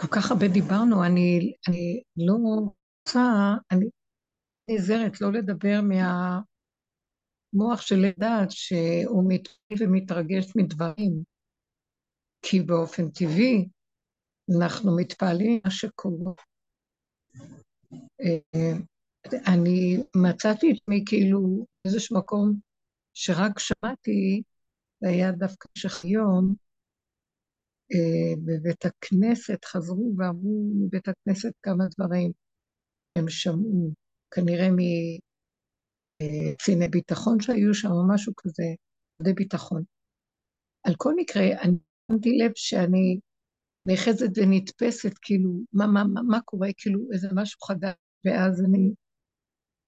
כל כך הרבה דיברנו, אני, אני לא רוצה, אני נעזרת לא לדבר מהמוח של לדעת שהוא מתחיל ומתרגש מדברים, כי באופן טבעי אנחנו מתפעלים מה שקורה. אה, אני מצאתי את עצמי כאילו באיזשהו מקום שרק שמעתי, זה היה דווקא שחיום, אה, בבית הכנסת חזרו ואמרו מבית הכנסת כמה דברים. הם שמעו, כנראה מקציני ביטחון שהיו שם, או משהו כזה, עובדי ביטחון. על כל מקרה, אני שמתי לב שאני נאחזת ונתפסת, כאילו, מה, מה, מה, מה קורה, כאילו, איזה משהו חדש, ואז אני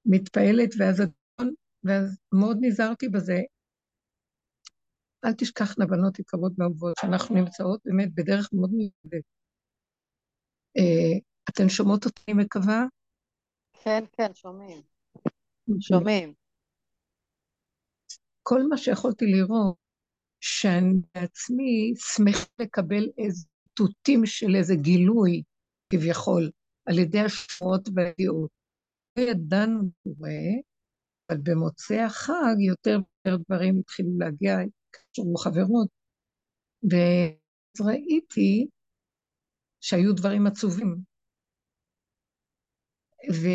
מתפעלת, ואז, ואז מאוד נזהרתי בזה, אל תשכחנה בנות יקרות ואהובות, שאנחנו נמצאות באמת בדרך מאוד מיוחדת. אה, אתן שומעות אותי, אני מקווה? כן, כן, שומעים. שומעים. כל מה שיכולתי לראות, שאני בעצמי שמחה לקבל איזה תותים של איזה גילוי, כביכול, על ידי השמועות והידיעות. לא ידענו קורה, אבל במוצאי החג יותר ויותר דברים התחילו להגיע שהיו חברות, ואז ראיתי שהיו דברים עצובים. ו...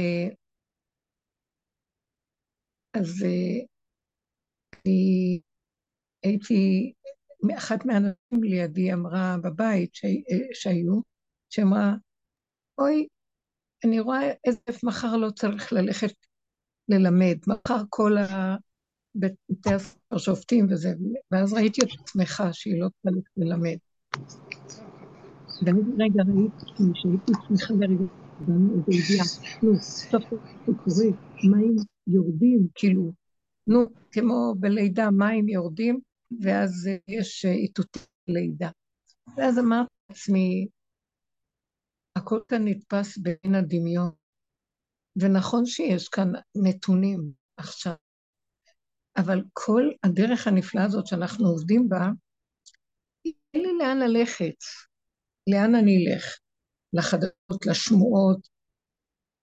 אז אה, אני הייתי, אחת מהאנשים לידי אמרה בבית ש... אה, שהיו, שאמרה, אוי, אני רואה איזה מחר לא צריך ללכת ללמד, מחר כל ה... בתי הספר שופטים וזה, ואז ראיתי אותה שמחה שהיא לא צריכה ללמד. ואני רגע ראיתי שהייתי שמחה לרגע, איזה ידיעה, נו, סוף סוף זה קורה, מים יורדים, כאילו, נו, כמו בלידה, מים יורדים, ואז יש איתות לידה. ואז אמרתי לעצמי, הכל כאן נתפס בין הדמיון. ונכון שיש כאן נתונים עכשיו, אבל כל הדרך הנפלאה הזאת שאנחנו עובדים בה, אין לי לאן ללכת. לאן אני אלך? לחדשות, לשמועות,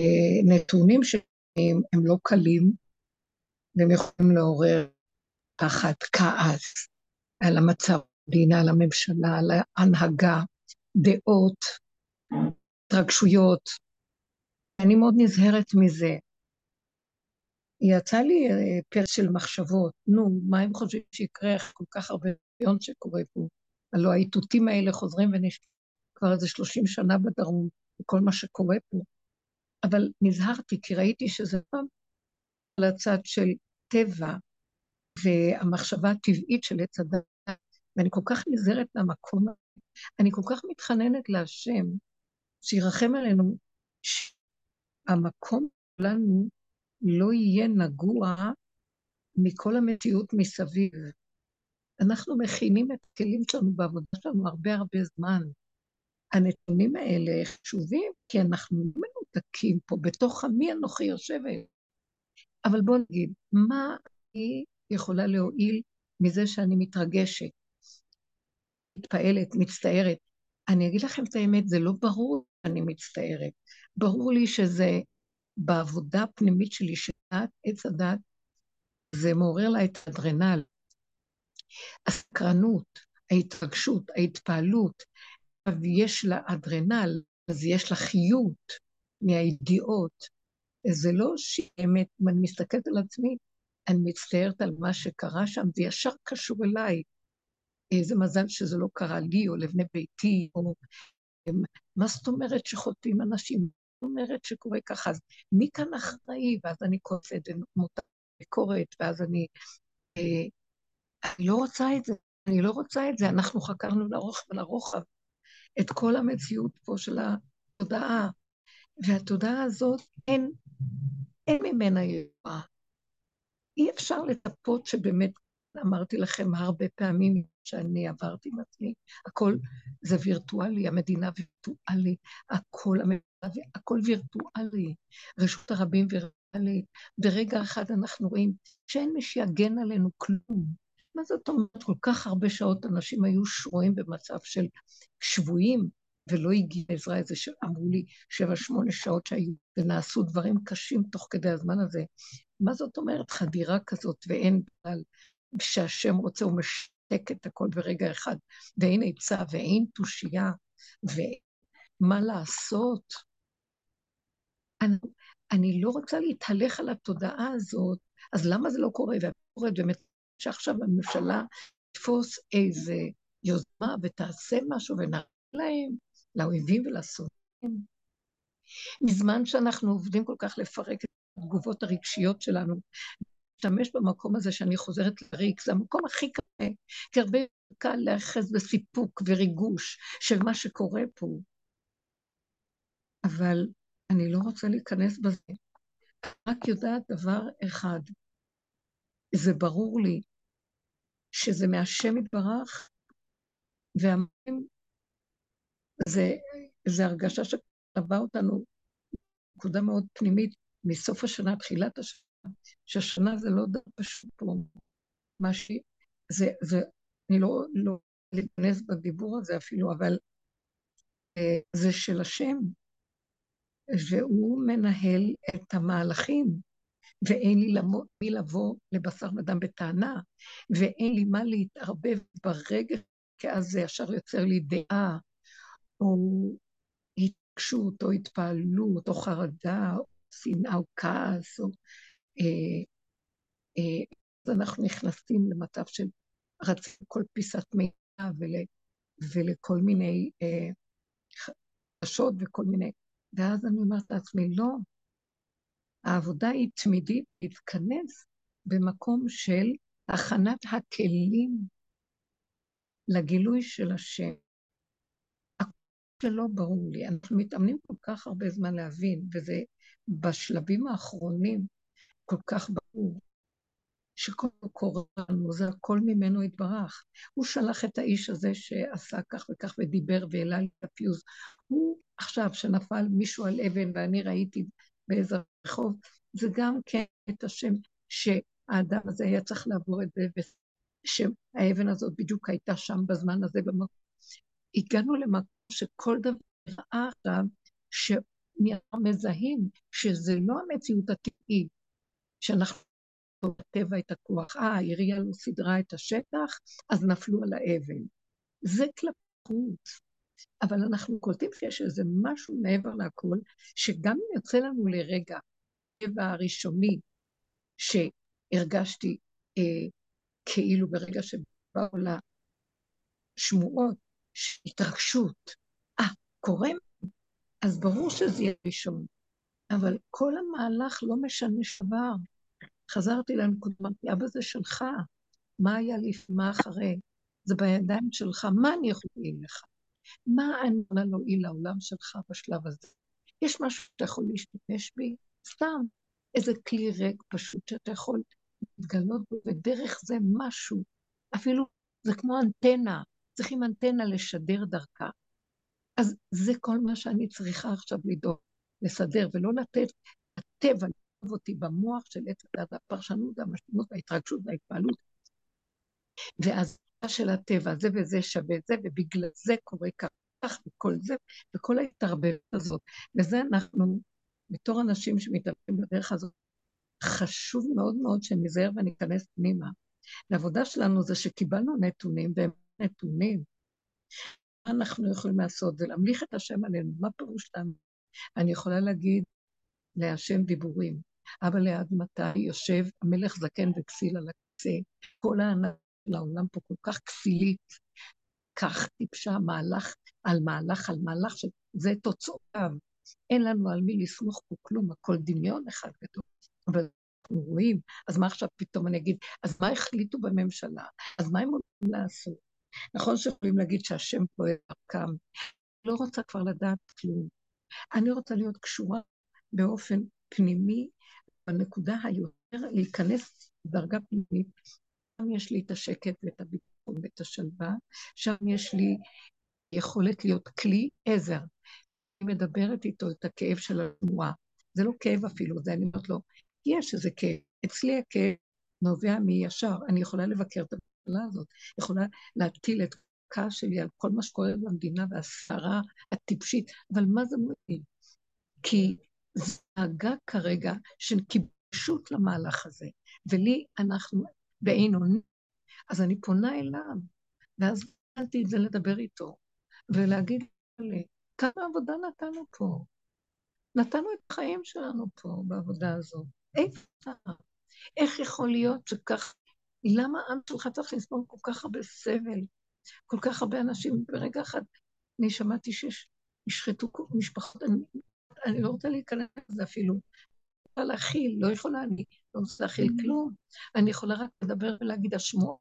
אה, נתונים שהם הם לא קלים, והם יכולים לעורר פחד, כעס על המצב המדינה, על הממשלה, על ההנהגה, דעות, התרגשויות. אני מאוד נזהרת מזה. יצא לי אה, פרק של מחשבות, נו, מה הם חושבים שיקרה איך כל כך הרבה דמיון שקורה פה? הלוא האיתותים האלה חוזרים ונשארים כבר איזה 30 שנה בדרום, וכל מה שקורה פה. אבל נזהרתי, כי ראיתי שזה פעם על הצד של טבע והמחשבה הטבעית של עץ הדת, ואני כל כך נזהרת מהמקום הזה. אני כל כך מתחננת להשם, שירחם עלינו, שהמקום שלנו לא יהיה נגוע מכל המציאות מסביב. אנחנו מכינים את הכלים שלנו בעבודה שלנו הרבה הרבה זמן. הנתונים האלה חשובים, כי אנחנו לא מנותקים פה, בתוך עמי אנוכי יושבת. אבל בואו נגיד, מה היא יכולה להועיל מזה שאני מתרגשת, מתפעלת, מצטערת? אני אגיד לכם את האמת, זה לא ברור שאני מצטערת. ברור לי שזה בעבודה הפנימית שלי, שדעת, עץ הדת, זה מעורר לה את האדרנל. הסקרנות, ההתרגשות, ההתפעלות, יש לה אדרנל, אז יש לה חיות מהידיעות. זה לא שבאמת, אם אני מסתכלת על עצמי, אני מצטערת על מה שקרה שם, זה ישר קשור אליי. איזה מזל שזה לא קרה לי או לבני ביתי, או מה זאת אומרת שחוטאים אנשים? אומרת שקורה ככה, אז מי כאן אחראי? ואז אני כועסת ומותר ביקורת, ואז אני... אה, אני לא רוצה את זה, אני לא רוצה את זה. אנחנו חקרנו לרוחב ולרוחב את כל המציאות פה של התודעה, והתודעה הזאת, אין, אין ממנה ישועה. אי אפשר לצפות שבאמת, אמרתי לכם הרבה פעמים שאני עברתי עם עצמי, הכל זה וירטואלי, המדינה וירטואלי, הכל, הכל וירטואלי, רשות הרבים וירטואלית. ברגע אחד אנחנו רואים שאין מי שיגן עלינו כלום. מה זאת אומרת? כל כך הרבה שעות אנשים היו שרויים במצב של שבויים, ולא הגיע עזרה איזה שאמרו לי שבע, שמונה שעות שהיו, ונעשו דברים קשים תוך כדי הזמן הזה. מה זאת אומרת חדירה כזאת, ואין בכלל, כשהשם רוצה הוא משתק את הכל ברגע אחד, ואין עצה ואין תושייה, ומה לעשות? אני, אני לא רוצה להתהלך על התודעה הזאת, אז למה זה לא קורה? ואת קוראת באמת שעכשיו הממשלה תתפוס איזה יוזמה ותעשה משהו ונראה להם, לאויבים ולסודנים. מזמן שאנחנו עובדים כל כך לפרק את התגובות הרגשיות שלנו, להשתמש במקום הזה שאני חוזרת לריק, זה המקום הכי קשה, כי הרבה קל להיאחז בסיפוק וריגוש של מה שקורה פה. אבל אני לא רוצה להיכנס בזה. רק יודעת דבר אחד, זה ברור לי שזה מהשם יתברך, והמים זה, זה הרגשה שטבע אותנו, נקודה מאוד פנימית, מסוף השנה, תחילת השנה, שהשנה זה לא דבר פשוט פה. מה ש... זה, זה, אני לא, לא להיכנס בדיבור הזה אפילו, אבל אה, זה של השם, והוא מנהל את המהלכים, ואין לי למות, מי לבוא לבשר ודם בטענה, ואין לי מה להתערבב ברגע, כי אז זה ישר יוצר לי דעה, או התעקשות, או התפעלות, או חרדה, או שנאה, או כעס, או... אה, אה, אז אנחנו נכנסים למצב של רצים כל פיסת מידע ול, ולכל מיני אה, חששות וכל מיני... ואז אני אומרת לעצמי, לא, העבודה היא תמידית, להתכנס במקום של הכנת הכלים לגילוי של השם. שלא ברור לי. אנחנו מתאמנים כל כך הרבה זמן להבין, וזה בשלבים האחרונים כל כך ברור, שכל קורה לנו, זה הכל ממנו יתברך. הוא שלח את האיש הזה שעשה כך וכך ודיבר והעלה לי את הפיוז. הוא עכשיו, שנפל מישהו על אבן ואני ראיתי באיזה רחוב, זה גם כן את השם שהאדם הזה היה צריך לעבור את זה, ושהאבן הזאת בדיוק הייתה שם בזמן הזה. הגענו למקום שכל דבר ראה עכשיו, שנראה מזהים שזה לא המציאות הטבעית, שאנחנו בטבע את הכוח. אה, העירייה לא סידרה את השטח, אז נפלו על האבן. זה כלפי חוץ. אבל אנחנו קולטים שיש איזה משהו מעבר לכל, שגם אם יוצא לנו לרגע, הטבע הראשוני שהרגשתי אה, כאילו ברגע שבאו לשמועות, התרגשות, אה, קורה? אז ברור שזה יהיה ראשון. אבל כל המהלך לא משנה שבר. חזרתי לנקודה, אמרתי, אבא זה שלך, מה היה לפני, מה אחרי? זה בידיים שלך, מה אני יכולה להועיל לך? מה אני יכולה להועיל לעולם שלך בשלב הזה? יש משהו שאתה יכול להשתמש בי? סתם, איזה כלי ריק פשוט שאתה יכול להתגלות בו, ודרך זה משהו, אפילו זה כמו אנטנה, צריכים אנטנה לשדר דרכה. אז זה כל מה שאני צריכה עכשיו לדאוג, לסדר, ולא לתת הטבע אותי במוח של עץ הדת, הפרשנות, המשמעות, ההתרגשות וההתפעלות. ואז של הטבע, זה וזה שווה זה, ובגלל זה קורה כך וכל זה, וכל ההתערבבות הזאת. וזה אנחנו, בתור אנשים שמתאבדים בדרך הזאת, חשוב מאוד מאוד שניזהר וניכנס פנימה. העבודה שלנו זה שקיבלנו נתונים, והם נתונים. מה אנחנו יכולים לעשות? זה להמליך את השם עלינו. מה פירוש לנו? אני יכולה להגיד להשם דיבורים. אבל ליד מתי יושב המלך זקן וכסיל על הקצה, כל הענק לעולם פה כל כך כסילית, כך טיפשה מהלך על מהלך על מהלך, שזה תוצאותיו. אין לנו על מי לסמוך פה כלום, הכל דמיון אחד גדול. אבל אנחנו רואים, אז מה עכשיו פתאום אני אגיד, אז מה החליטו בממשלה? אז מה הם הולכים לעשות? נכון שיכולים להגיד שהשם פועל דרכם. לא רוצה כבר לדעת כלום. אני רוצה להיות קשורה באופן פנימי בנקודה היותר, להיכנס לדרגה פנימית. שם יש לי את השקט ואת הביטחון ואת השלווה, שם יש לי יכולת להיות כלי עזר. אני מדברת איתו את הכאב של התנועה. זה לא כאב אפילו, זה אני אומרת לו, יש איזה כאב. אצלי הכאב נובע מישר, אני יכולה לבקר את הממשלה הזאת, יכולה להטיל את הכעס שלי על כל מה שקורה במדינה והסערה הטיפשית, אבל מה זה מועיל? כי זה דאגה כרגע של קיבשות למהלך הזה, ולי אנחנו בעינוני, אז אני פונה אליו, ואז התחלתי את זה לדבר איתו, ולהגיד לי, כמה עבודה נתנו פה. נתנו את החיים שלנו פה בעבודה הזו. איפה? איך יכול להיות שכך... למה העם שלך צריך לסבול כל כך הרבה סבל? כל כך הרבה אנשים ברגע אחד. אני שמעתי שנשחטו משפחות, אני, אני לא רוצה להיכנס לזה אפילו. יכולה להכיל, לא יכולה, אני לא רוצה להכיל mm-hmm. כלום. אני יכולה רק לדבר ולהגיד, השמועות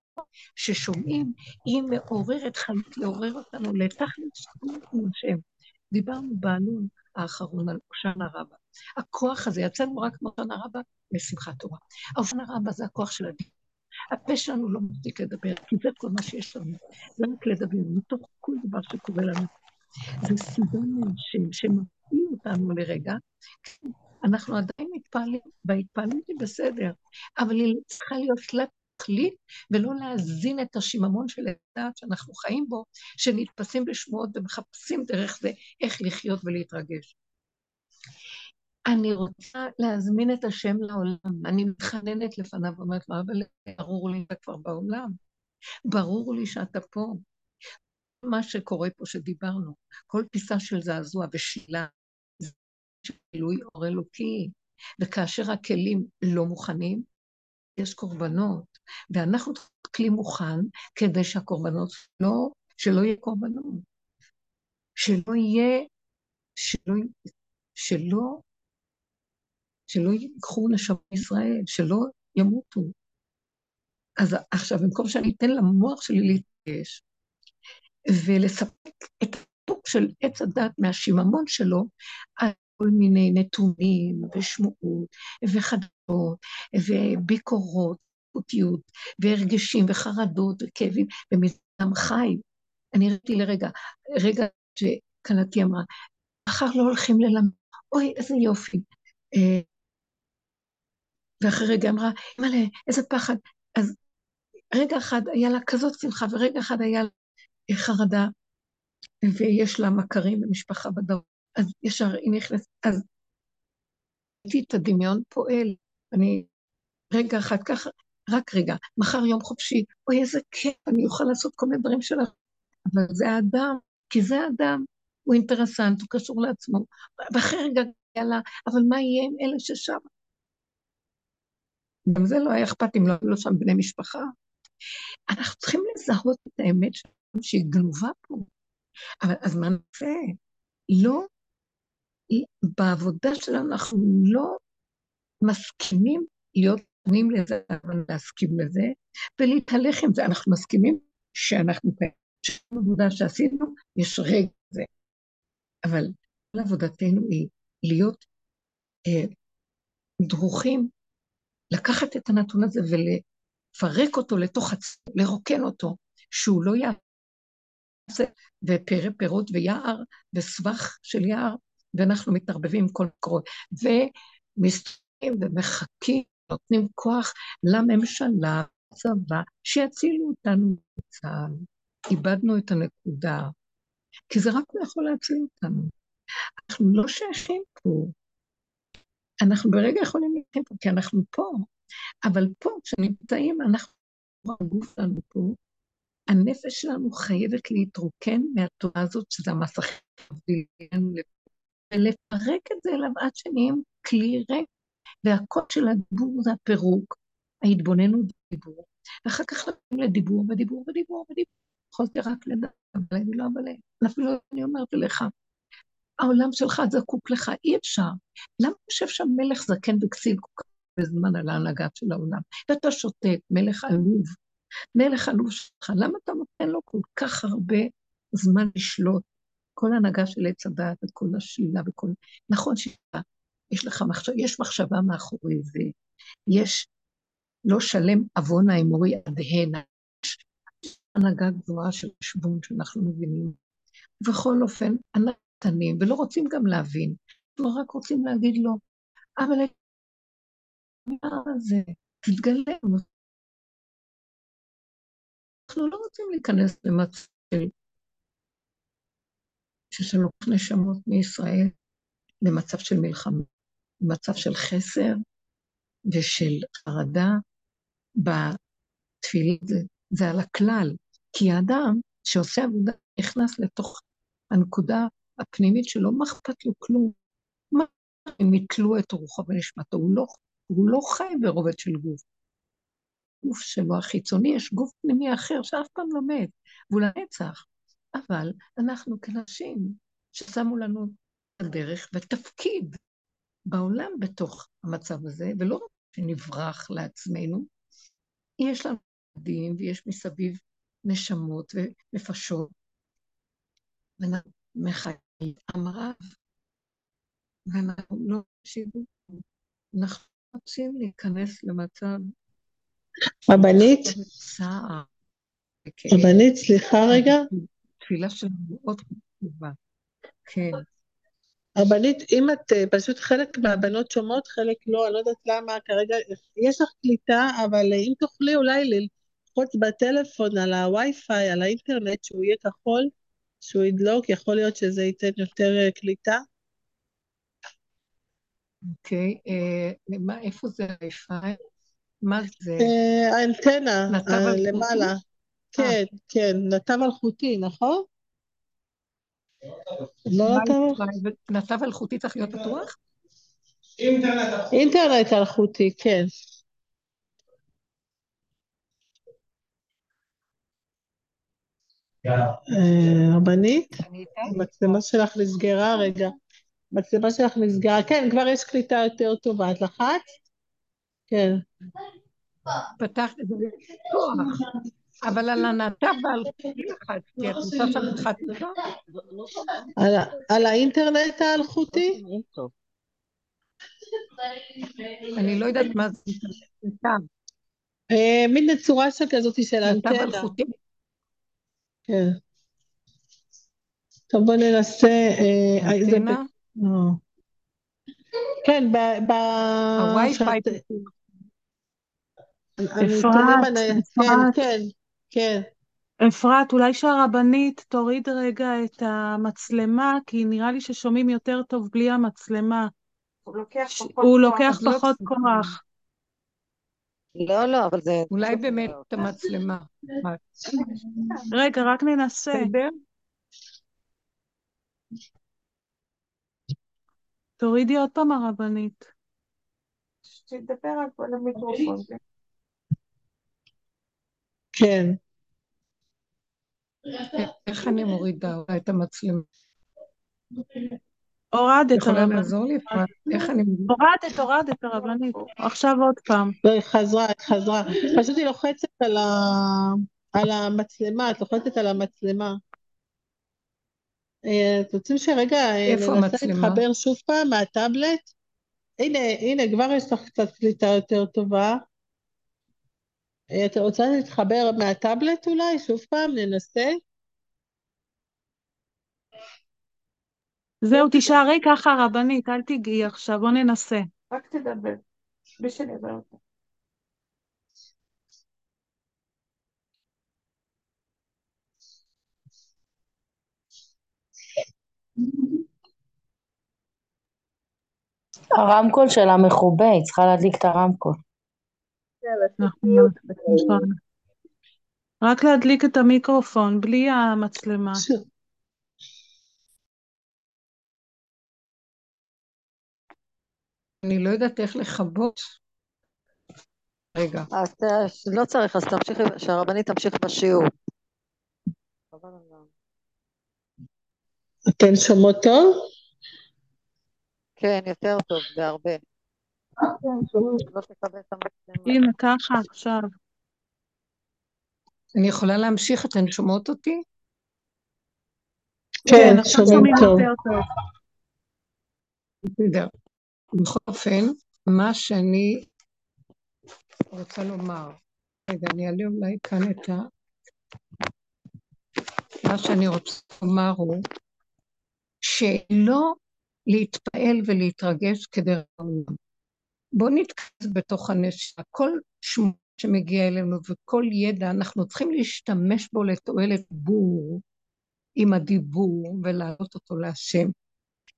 ששומעים, היא מעוררת, חייבת לעורר אותנו לתכלית שומעת עם השם. דיברנו בעלון האחרון על אושנה רבה. הכוח הזה, יצאנו רק מאושנה רבה לשמחת תורה. אושנה רבה זה הכוח של הדין. הפה שלנו לא מפסיק לדבר, כי זה כל מה שיש לנו. זה רק לדבר, מתוך כל דבר שקורה לנו. זה סידון שמפעיל אותנו לרגע. אנחנו עדיין מתפעלים, וההתפעלות היא בסדר, אבל היא צריכה להיות תלת תכלית, ולא להזין את השיממון של הדעת שאנחנו חיים בו, שנתפסים בשמועות ומחפשים דרך זה איך לחיות ולהתרגש. אני רוצה להזמין את השם לעולם. אני מתחננת לפניו ואומרת לו, אבל ברור לי שאתה כבר בעולם. ברור לי שאתה פה. מה שקורה פה שדיברנו, כל פיסה של זעזוע ושלילה, גילוי אור אלוקי. וכאשר הכלים לא מוכנים, יש קורבנות, ואנחנו כלי מוכן כדי שהקורבנות לא, שלא יהיה קורבנות. שלא יהיה, שלא, שלא שלא ייקחו נשמה ישראל, שלא ימותו. אז עכשיו, במקום שאני אתן למוח שלי להתגייש ולספק את הטוק של עץ הדת מהשיממון שלו, כל מיני נתונים ושמועות וחדשות וביקורות, פוטיות והרגשים וחרדות וכאבים, ומזדם חי. אני ראיתי לרגע, רגע שכלתי אמרה, מחר לא הולכים ללמד, אוי, איזה יופי. אה, ואחרי רגע אמרה, אימא'לה, איזה פחד. אז רגע אחד היה לה כזאת שמחה, ורגע אחד היה לה חרדה, ויש לה מכרים ומשפחה בדרום. אז ישר היא נכנסת, אז ראיתי את הדמיון פועל. אני רגע אחד ככה, רק רגע, מחר יום חופשי, אוי, איזה כיף, אני אוכל לעשות כל מיני דברים שלך. אבל זה האדם, כי זה האדם, הוא אינטרסנט, הוא קשור לעצמו. ואחרי רגע, יאללה, אבל מה יהיה עם אלה ששם? גם זה לא היה אכפת אם לא היו לו שם בני משפחה. אנחנו צריכים לזהות את האמת שלנו שהיא גנובה פה. אבל אז מה נעשה? לא, בעבודה שלנו אנחנו לא מסכימים להיות פנים לזה, אבל להסכים לזה, ולהתהלך עם זה. אנחנו מסכימים שאנחנו כאלה, עבודה שעשינו, יש רגע זה. אבל כל עבודתנו היא להיות אה, דרוכים לקחת את הנתון הזה ולפרק אותו לתוך עצמו, לרוקן אותו, שהוא לא יעשה, ופרא פירות ויער, וסבך של יער, ואנחנו מתערבבים עם כל מקרות, ומסתכלים ומחכים, נותנים כוח לממשלה, לצבא, שיצילו אותנו בצה"ל. איבדנו את הנקודה, כי זה רק הוא יכול להציל אותנו. אנחנו לא שייכים פה. אנחנו ברגע יכולים להתחיל פה, כי אנחנו פה, אבל פה, כשנמצאים, אנחנו, הגוף שלנו פה, הנפש שלנו חייבת להתרוקן מהתורה הזאת, שזה המסך ולפרק את זה אליו עד שנהיים כלי ריק, והקוד של הדיבור זה הפירוק, ההתבוננות בדיבור, ואחר כך נותנים לדיבור ודיבור ודיבור ודיבור. יכולתי רק לדעת, אבל אני לא אבלה. אפילו אני אומרת לך, העולם שלך זקוק לך, אי אפשר. למה יושב שם מלך זקן וכסיל כל כך הרבה זמן על ההנהגה של העולם? ואתה שותק, מלך עלוב, מלך עלוב שלך, למה אתה נותן לו כל כך הרבה זמן לשלוט? כל ההנהגה של עץ הדעת וכל השלילה וכל... נכון שיש לך מחשבה, יש מחשבה מאחורי זה, יש לא שלם עוון האמורי עד הנה, יש הנהגה גבוהה של חשבון שאנחנו מבינים. ובכל אופן, אנחנו קטנים, ולא רוצים גם להבין, אנחנו רק רוצים להגיד לו, אבל מה זה, תתגלה. אנחנו לא רוצים להיכנס למצב של ששלוש נשמות מישראל במצב של מלחמה, במצב של חסר ושל חרדה בתפילה, זה, זה על הכלל. כי האדם שעושה עבודה נכנס לתוך הנקודה הפנימית שלו, מה אכפת לו כלום? מה אם יתלו את רוחו ונשמתו? הוא לא, הוא לא חי ברובד של גוף. גוף שלו החיצוני, יש גוף פנימי אחר שאף פעם לא מת, והוא לנצח. אבל אנחנו כנשים ששמו לנו הדרך ותפקיד בעולם בתוך המצב הזה, ולא רק שנברח לעצמנו, יש לנו ילדים ויש מסביב נשמות ונפשות, ואנחנו מחיים עם רב, ואנחנו לא מקשיבים. אנחנו רוצים להיכנס למצב... רבנית? רבנית, סליחה רגע. תפילה שלנו מאוד חשובה. כן. רבנית, אם את אה, פשוט חלק מהבנות שומעות, חלק לא, אני לא יודעת למה, כרגע יש לך קליטה, אבל אה, אם תוכלי אולי ללחוץ בטלפון על הווי-פיי, על האינטרנט, שהוא יהיה כחול, שהוא ידלוק, יכול להיות שזה ייתן יותר אה, קליטה. אוקיי, איפה זה הווי-פיי? מה זה? האנטנה, למעלה. כן, כן, נתב אלחוטי, נכון? לא נתב אלחוטי צריך להיות פתוח? אינטרנט אלחוטי, כן. אה, רבנית, המצלמה שלך נסגרה רגע. המצלמה שלך נסגרה, כן, כבר יש קליטה יותר טובה. את לחצת? כן. פתחת את זה אבל על הנתב האלחוטי לחצתי, את רוצה שאני לחצתי אותו? על האינטרנט האלחוטי? אני לא יודעת מה זה. אה, מין צורה כזאת של אנטנה. כן. טוב, בוא ננסה... אה, אנטנה? אה. כן, ב... הווי-פיי. אפרת, כן, כן. כן. אפרת, אולי שהרבנית תוריד רגע את המצלמה, כי נראה לי ששומעים יותר טוב בלי המצלמה. הוא לוקח פחות הוא לוקח פחות כוח. לא, לא, אבל זה... אולי באמת את המצלמה. רגע, רק ננסה. תורידי עוד פעם הרבנית. שתדבר על המיקרופון. כן. איך אני מורידה את המצלמה? הורדת יכולה לעזור לי? איך אני... הורדת, הורדת הרבנית. עכשיו עוד פעם. לא, היא חזרה, היא חזרה. פשוט היא לוחצת על, המצלמה, את לוחצת על המצלמה. אה, אתם רוצים שרגע אה, ננסה להתחבר שוב פעם מהטאבלט? הנה, הנה, כבר יש לך קצת קליטה יותר טובה. אתה רוצה להתחבר מהטאבלט אולי? שוב פעם, ננסה. זהו, תישארי ככה, רבנית, אל תיגעי עכשיו, בוא ננסה. רק תדבר, בלי שנדבר אותה. הרמקול שלה מכובה, היא צריכה להדליק את הרמקול. רק להדליק את המיקרופון, בלי המצלמה. אני לא יודעת איך לכבות. רגע. אז לא צריך, אז תמשיכי, שהרבנית תמשיך בשיעור. אתן שומעות טוב? כן, יותר טוב, בהרבה. הנה, ככה עכשיו. אני יכולה להמשיך? אתן שומעות אותי? כן, שומעים טוב. בסדר. בכל אופן, מה שאני רוצה לומר, רגע, אני אעלה אולי כאן את ה... מה שאני רוצה לומר הוא שלא להתפעל ולהתרגש כדרך העולם. בואו נתכנס בתוך הנשמה. כל שמות שמגיע אלינו וכל ידע, אנחנו צריכים להשתמש בו לתועלת בור עם הדיבור ולהעלות אותו להשם,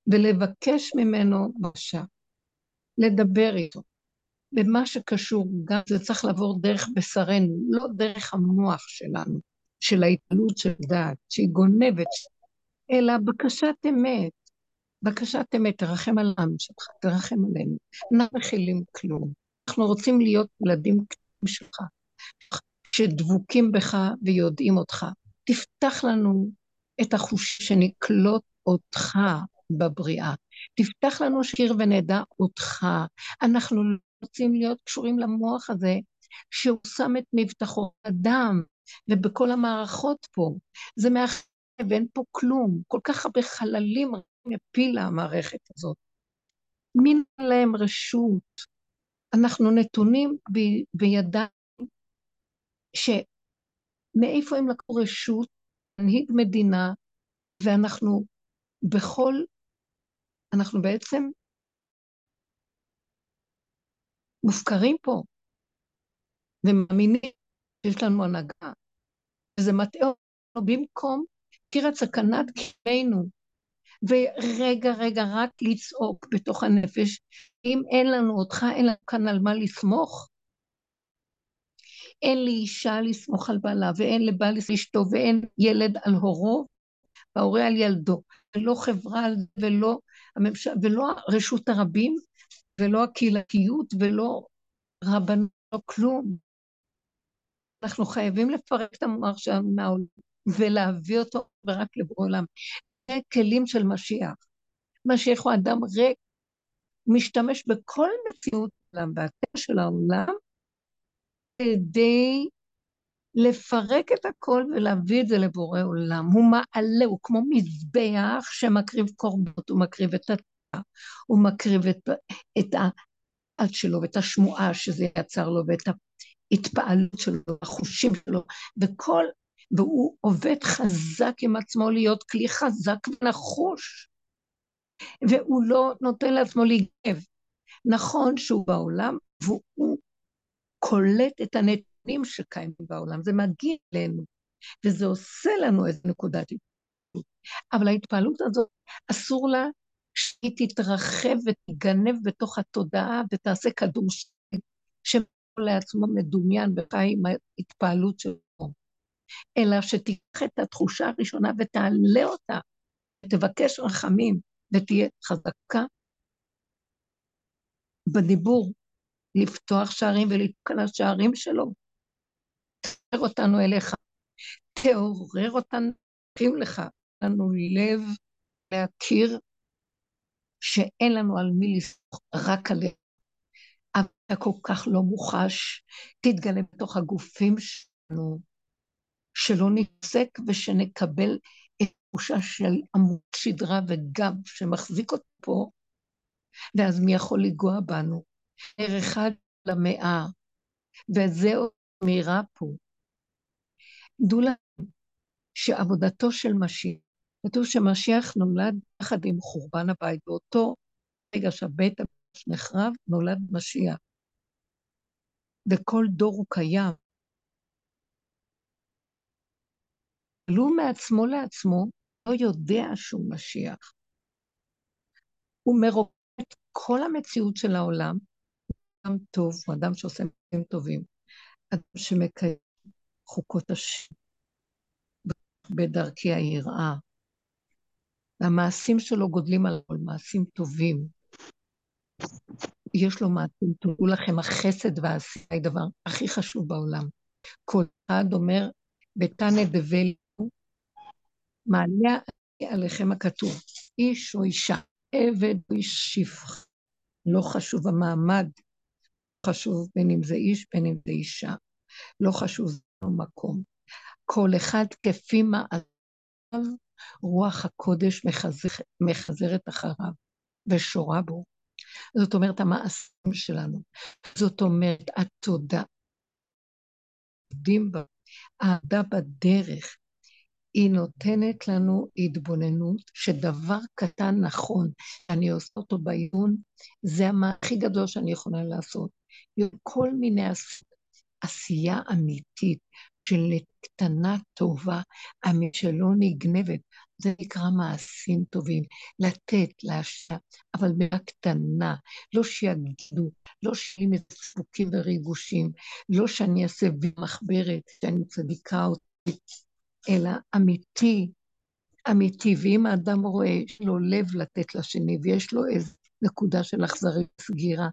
ולבקש ממנו בבקשה, לדבר איתו. במה שקשור, גם זה צריך לעבור דרך בשרנו, לא דרך המוח שלנו, של ההתעלות של דעת, שהיא גונבת, אלא בקשת אמת. בקשת אמת, תרחם על העם שלך, תרחם עלינו. אנחנו מכילים כלום. אנחנו רוצים להיות ילדים קטנים שלך, שדבוקים בך ויודעים אותך. תפתח לנו את החוש שנקלוט אותך בבריאה. תפתח לנו שיר ונדע אותך. אנחנו לא רוצים להיות קשורים למוח הזה, שהוא שם את מבטחו בדם ובכל המערכות פה. זה מאחר ואין פה כלום. כל כך הרבה חללים הפילה המערכת הזאת. מי להם רשות? אנחנו נתונים ב- בידיים שמאיפה הם לקחו רשות להנהיג מדינה, ואנחנו בכל, אנחנו בעצם מופקרים פה, ומאמינים שיש לנו הנהגה, וזה מטעה אותנו במקום קיר סכנת קימנו, ורגע, רגע, רק לצעוק בתוך הנפש, אם אין לנו אותך, אין לנו כאן על מה לסמוך. אין לי אישה לסמוך על בעלה, ואין לבעל אשתו, ואין ילד על הורו, וההורה על ילדו, ולא חברה ולא, הממשל, ולא רשות הרבים, ולא הקהילתיות, ולא רבנות, לא כלום. אנחנו חייבים לפרק את המוח שלנו מהעולם, ולהביא אותו רק לבורא עולם. זה כלים של משיח. משיח הוא אדם ריק, משתמש בכל מציאות העולם והטבע של העולם כדי לפרק את הכל ולהביא את זה לבורא עולם. הוא מעלה, הוא כמו מזבח שמקריב קורבנות, הוא מקריב את התא, הוא מקריב את, את העד שלו ואת השמועה שזה יצר לו ואת ההתפעלות שלו, החושים שלו, וכל, והוא עובד חזק עם עצמו להיות כלי חזק ונחוש, והוא לא נותן לעצמו להיגב. נכון שהוא בעולם, והוא קולט את הנתונים שקיימים בעולם, זה מגיע אלינו, וזה עושה לנו איזו נקודת התפעלות. אבל ההתפעלות הזאת, אסור לה שהיא תתרחב ותיגנב בתוך התודעה ותעשה כדור שם לעצמו מדומיין וחי עם ההתפעלות שלו, אלא שתיקח את התחושה הראשונה ותעלה אותה, ותבקש רחמים, ותהיה חזקה בדיבור, לפתוח שערים ולדפוק על שלו. תעורר אותנו אליך, תעורר אותנו, תקים לך, לנו לב להכיר שאין לנו על מי לסמוך, רק עליך. אתה כל כך לא מוחש, תתגלה בתוך הגופים שלנו, שלא נפסק ושנקבל את תחושה של עמוד שדרה וגב שמחזיק אותו פה, ואז מי יכול לנגוע בנו? ער אחד למאה, וזה אמירה פה. דעו לכם שעבודתו של משיח, כתוב שמשיח נולד יחד עם חורבן הבית, באותו רגע שהבית נחרב, נולד משיח. וכל דור הוא קיים. אבל הוא מעצמו לעצמו לא יודע שהוא משיח. הוא מרוקד את כל המציאות של העולם, אדם טוב, הוא אדם שעושה מעשים טובים, אדם שמקיים חוקות השם בדרכי היראה, והמעשים שלו גודלים על כל מעשים טובים. יש לו מעשים טובים. לכם, החסד והעשייה היא דבר הכי חשוב בעולם. כל אחד אומר, בתנא דבלו, מעלה עליכם הכתוב, איש או אישה, עבד או איש שפחה. לא חשוב המעמד, חשוב בין אם זה איש, בין אם זה אישה. לא חשוב זה לא מקום. כל אחד כפי מעשיו, רוח הקודש מחזר, מחזרת אחריו ושורה בו. זאת אומרת, המעשים שלנו. זאת אומרת, התודה. עובדים בה, האהדה בדרך, היא נותנת לנו התבוננות שדבר קטן נכון, אני עושה אותו בעיון, זה מה הכי גדול שאני יכולה לעשות. כל מיני עשייה אמיתית של קטנה טובה, שלא נגנבת. זה נקרא מעשים טובים, לתת, להשאיר, אבל מילה קטנה, לא שיגידו, לא שיהיה מזה סיפוקים וריגושים, לא שאני אעשה במחברת, שאני צדיקה אותי, אלא אמיתי, אמיתי. ואם האדם רואה, יש לו לב לתת לשני, ויש לו איזו נקודה של אכזרית סגירה,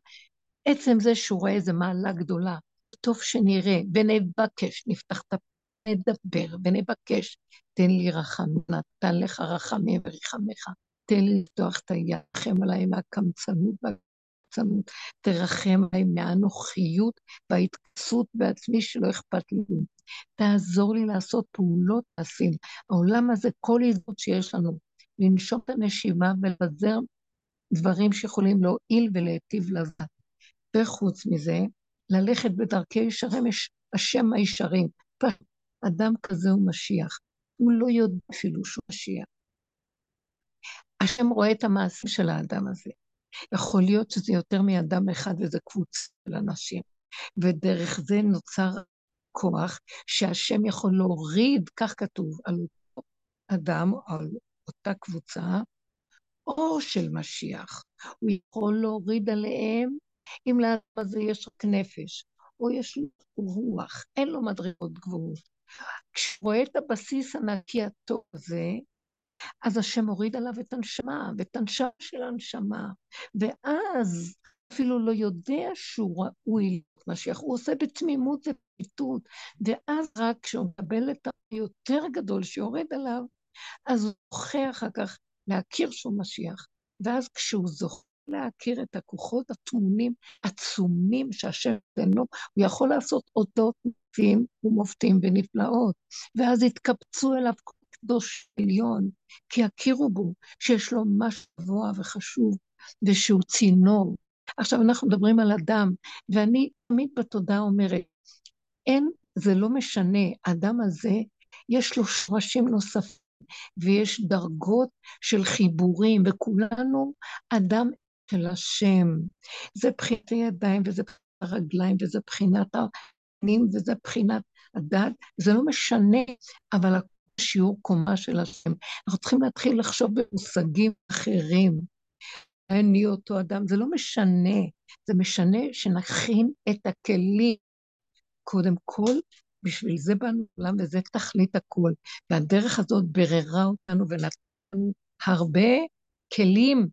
עצם זה שהוא רואה איזו מעלה גדולה, טוב שנראה, ונבקש, נפתח את הפה, נדבר ונבקש, תן לי רחם, נתן לך רחמי ורחמך, תן לי לפתוח את היד, רחם עליי מהקמצנות והקמצנות, תרחם עליי מהאנוכיות וההתכסות בעצמי שלא אכפת לי. תעזור לי לעשות פעולות מעשים. העולם הזה, כל הזדמנות שיש לנו, לנשום את הנשימה ולבזר דברים שיכולים להועיל ולהיטיב לזאת. וחוץ מזה, ללכת בדרכי ישרים, השם הישרים. אדם כזה הוא משיח. הוא לא יודע אפילו שהוא משיח. השם רואה את המעשים של האדם הזה. יכול להיות שזה יותר מאדם אחד וזה קבוצה של אנשים. ודרך זה נוצר כוח שהשם יכול להוריד, כך כתוב, על אותו אדם, על אותה קבוצה, אור של משיח. הוא יכול להוריד עליהם, אם לאדם הזה יש רק נפש, או יש לו רוח, אין לו מדרגות גבוהות. כשהוא רואה את הבסיס הנקי הטוב הזה, אז השם הוריד עליו את הנשמה, ואת הנשמה של הנשמה, ואז אפילו לא יודע שהוא ראוי להיות משיח, הוא עושה בתמימות ופליטות, ואז רק כשהוא מקבל את היותר גדול שיורד עליו, אז הוא זוכה אחר כך להכיר שהוא משיח, ואז כשהוא זוכה להכיר את הכוחות הטמונים, עצומים שהשם לו, הוא יכול לעשות אותות מופתים ומופתים ונפלאות, ואז יתקבצו אליו קדוש עליון, כי יכירו בו שיש לו משהו גבוה וחשוב, ושהוא צינור. עכשיו אנחנו מדברים על אדם, ואני תמיד בתודעה אומרת, אין, זה לא משנה, האדם הזה, יש לו שורשים נוספים, ויש דרגות של חיבורים, וכולנו אדם של השם. זה בחינת הידיים, וזה בחינת הרגליים, וזה בחינת הפנים, וזה בחינת הדת. זה לא משנה, אבל השיעור קומה של השם. אנחנו צריכים להתחיל לחשוב במושגים אחרים. אני אותו אדם, זה לא משנה, זה משנה שנכין את הכלים. קודם כל, בשביל זה באנו לעולם, וזה תכלית הכל. והדרך הזאת בררה אותנו ונתנו הרבה כלים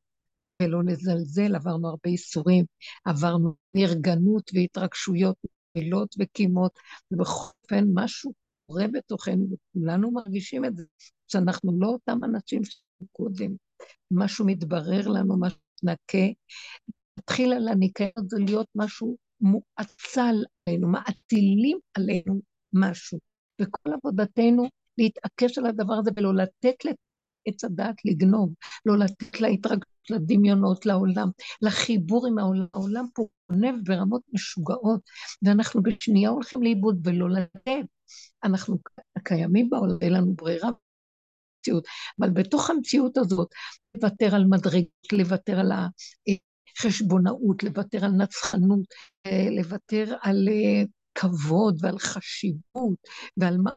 ולא נזלזל, עברנו הרבה איסורים, עברנו נרגנות והתרגשויות, נפילות וקימות, ובכל אופן משהו קורה בתוכנו, וכולנו מרגישים את זה, שאנחנו לא אותם אנשים שהיו קודם, משהו מתברר לנו, משהו מתנקה. מתחיל על הניקיון הזה להיות משהו מואצל עלינו, מעטילים עלינו משהו. וכל עבודתנו להתעקש על הדבר הזה ולא לתת לעץ הדעת לגנוב, לא לתת להתרגשות, לדמיונות, לעולם, לחיבור עם העולם. העולם פה גונב ברמות משוגעות, ואנחנו בשנייה הולכים לאיבוד ולא לתת. אנחנו קיימים בעולם, אין לנו ברירה אבל בתוך המציאות הזאת, לוותר על מדרגות, לוותר על החשבונאות, לוותר על נצחנות, לוותר על אה, כבוד ועל חשיבות ועל מה...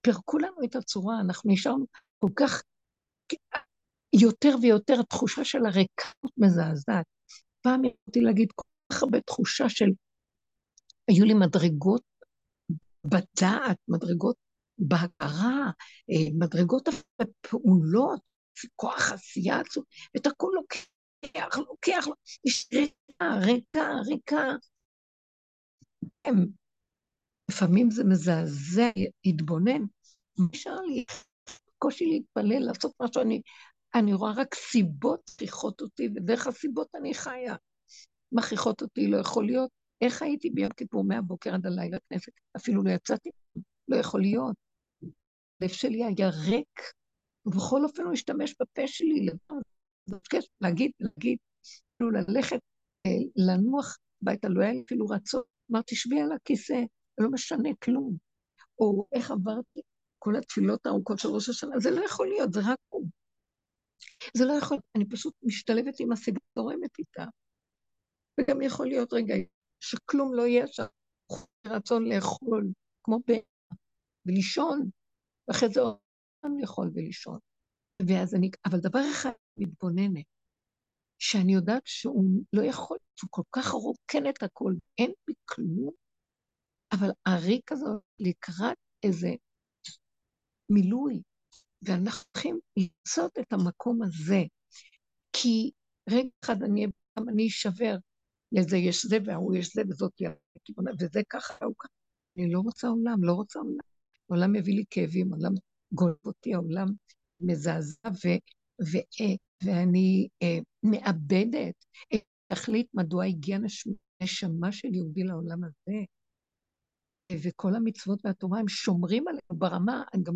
פירקו לנו את הצורה, אנחנו נשארנו כל כך, יותר ויותר תחושה של הריקנות מזעזעת. פעם יכולתי להגיד כל כך הרבה תחושה של, היו לי מדרגות בדעת, מדרגות בהכרה, אה, מדרגות הפעולות, כוח עשייה עצום, ואת הכול לוקח, לוקח, יש ריקה, ריקה, ריקה. לפעמים זה מזעזע, התבונן. נשאר לי קושי להתפלל, לעשות משהו, אני, אני רואה רק סיבות מכריחות אותי, ודרך הסיבות אני חיה. מכריחות אותי, לא יכול להיות. איך הייתי ביום כיפור מהבוקר עד הלילה כנסת? אפילו לא יצאתי, לא יכול להיות. הלב שלי היה ריק, ובכל אופן הוא השתמש בפה שלי לבקש, להגיד, להגיד, כאילו ללכת, אה, לנוח הביתה, לא היה לי אפילו רצון. אמרתי, שבי על הכיסא, לא משנה כלום. או איך עברתי כל התפילות הארוכות של ראש השנה, זה לא יכול להיות, זה רק הוא. זה לא יכול, אני פשוט משתלבת עם הסיבה, זורמת איתה. וגם יכול להיות רגע שכלום לא יהיה שם, רצון לאכול, כמו בן, ולישון, ואחרי זה עוד פעם לאכול ולישון. ואז אני, אבל דבר אחד מתבוננת, שאני יודעת שהוא לא יכול, הוא כל כך רוקן את הכל, אין בי כלום, אבל הריק הזה לקראת איזה מילוי, ואנחנו צריכים לצות את המקום הזה, כי רגע אחד אני, גם אני אשבר, לזה יש זה וההוא יש זה וזאת הכיוונה, וזה ככה והוא ככה. אני לא רוצה עולם, לא רוצה עולם. העולם מביא לי כאבים, העולם גולב אותי, העולם מזעזע, ו, ו, אה, ואני אה, מאבדת את התכלית מדוע הגיעה נשמה של יהודי לעולם הזה. וכל המצוות והתורה, הם שומרים עלינו ברמה, אני גם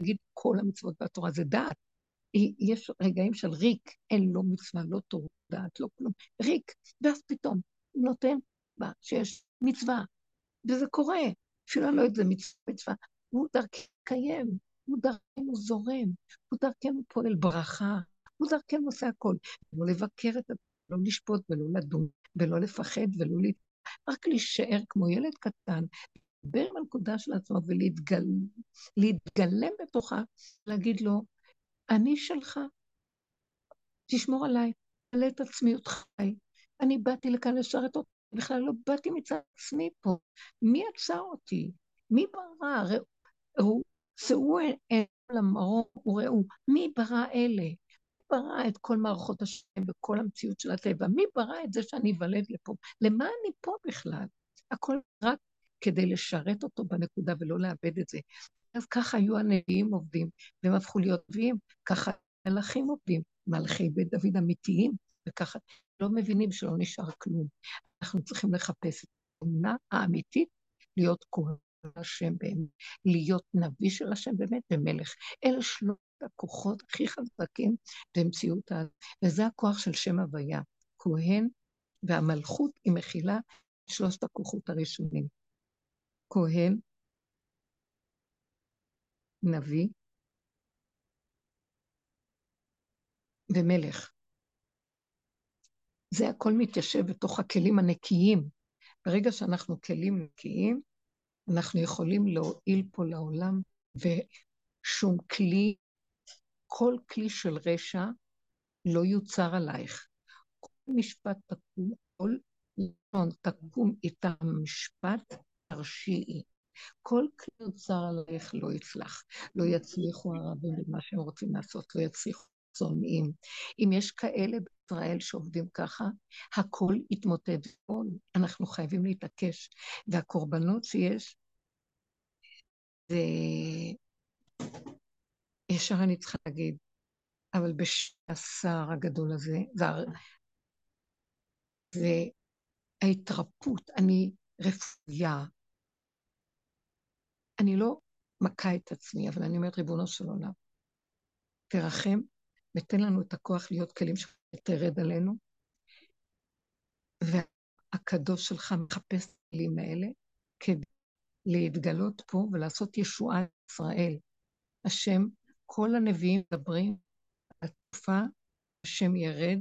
אגיד כל המצוות והתורה, זה דעת. יש רגעים של ריק, אין לו מצווה, לא תורה, דעת, לא כלום, ריק, ואז פתאום נותן בה שיש מצווה, וזה קורה, אפילו אני לא יודעת, זה מצווה, הוא דרכי קיים, הוא דרכנו זורם, הוא דרכנו פועל ברכה, הוא דרכנו עושה הכל. לא לבקר את ה... לא לשפוט ולא לדון, ולא לפחד ולא ל... רק להישאר כמו ילד קטן, לדבר בנקודה של עצמו ולהתגלם בתוכה, להגיד לו, אני שלך, תשמור עליי, תעלה את עצמי אותך חי. אני באתי לכאן לשרת אותך, בכלל לא באתי מצד עצמי פה. מי עצר אותי? מי ברא? ראו, שאו אל המרום וראו, מי ברא אלה? מי ברא את כל מערכות השם וכל המציאות של הטבע? מי ברא את זה שאני אוולד לפה? למה אני פה בכלל? הכל רק כדי לשרת אותו בנקודה ולא לאבד את זה. אז ככה היו הנביאים עובדים, והם הפכו להיות נביאים, ככה מלאכים עובדים, מלאכי בית דוד אמיתיים, וככה לא מבינים שלא נשאר כלום. אנחנו צריכים לחפש את האמונה האמיתית, להיות כהן השם באמת, להיות נביא של השם באמת ומלך. אלה שלושת הכוחות הכי חזקים במציאות ה... וזה הכוח של שם הוויה. כהן והמלכות היא מכילה שלושת הכוחות הראשונים. כהן, נביא ומלך. זה הכל מתיישב בתוך הכלים הנקיים. ברגע שאנחנו כלים נקיים, אנחנו יכולים להועיל פה לעולם, ושום כלי, כל כלי של רשע לא יוצר עלייך. כל משפט תקום, כל לשון תקום איתם משפט, תרשיעי. כל כלי יוצר עלייך לא יצלח. לא יצליחו הערבים במה שהם רוצים לעשות, לא יצליחו צונאים. אם יש כאלה בישראל שעובדים ככה, הכל יתמוטט. אנחנו חייבים להתעקש. והקורבנות שיש, זה... ישר אני צריכה להגיד, אבל בשער הגדול הזה, זה, זה ההתרפות, אני רפויה, אני לא מכה את עצמי, אבל אני אומרת, ריבונו של עולם, תרחם ותן לנו את הכוח להיות כלים שתרד עלינו, והקדוש שלך מחפש את הכלים האלה כדי להתגלות פה ולעשות ישועה לישראל. השם, כל הנביאים מדברים על התקופה, השם ירד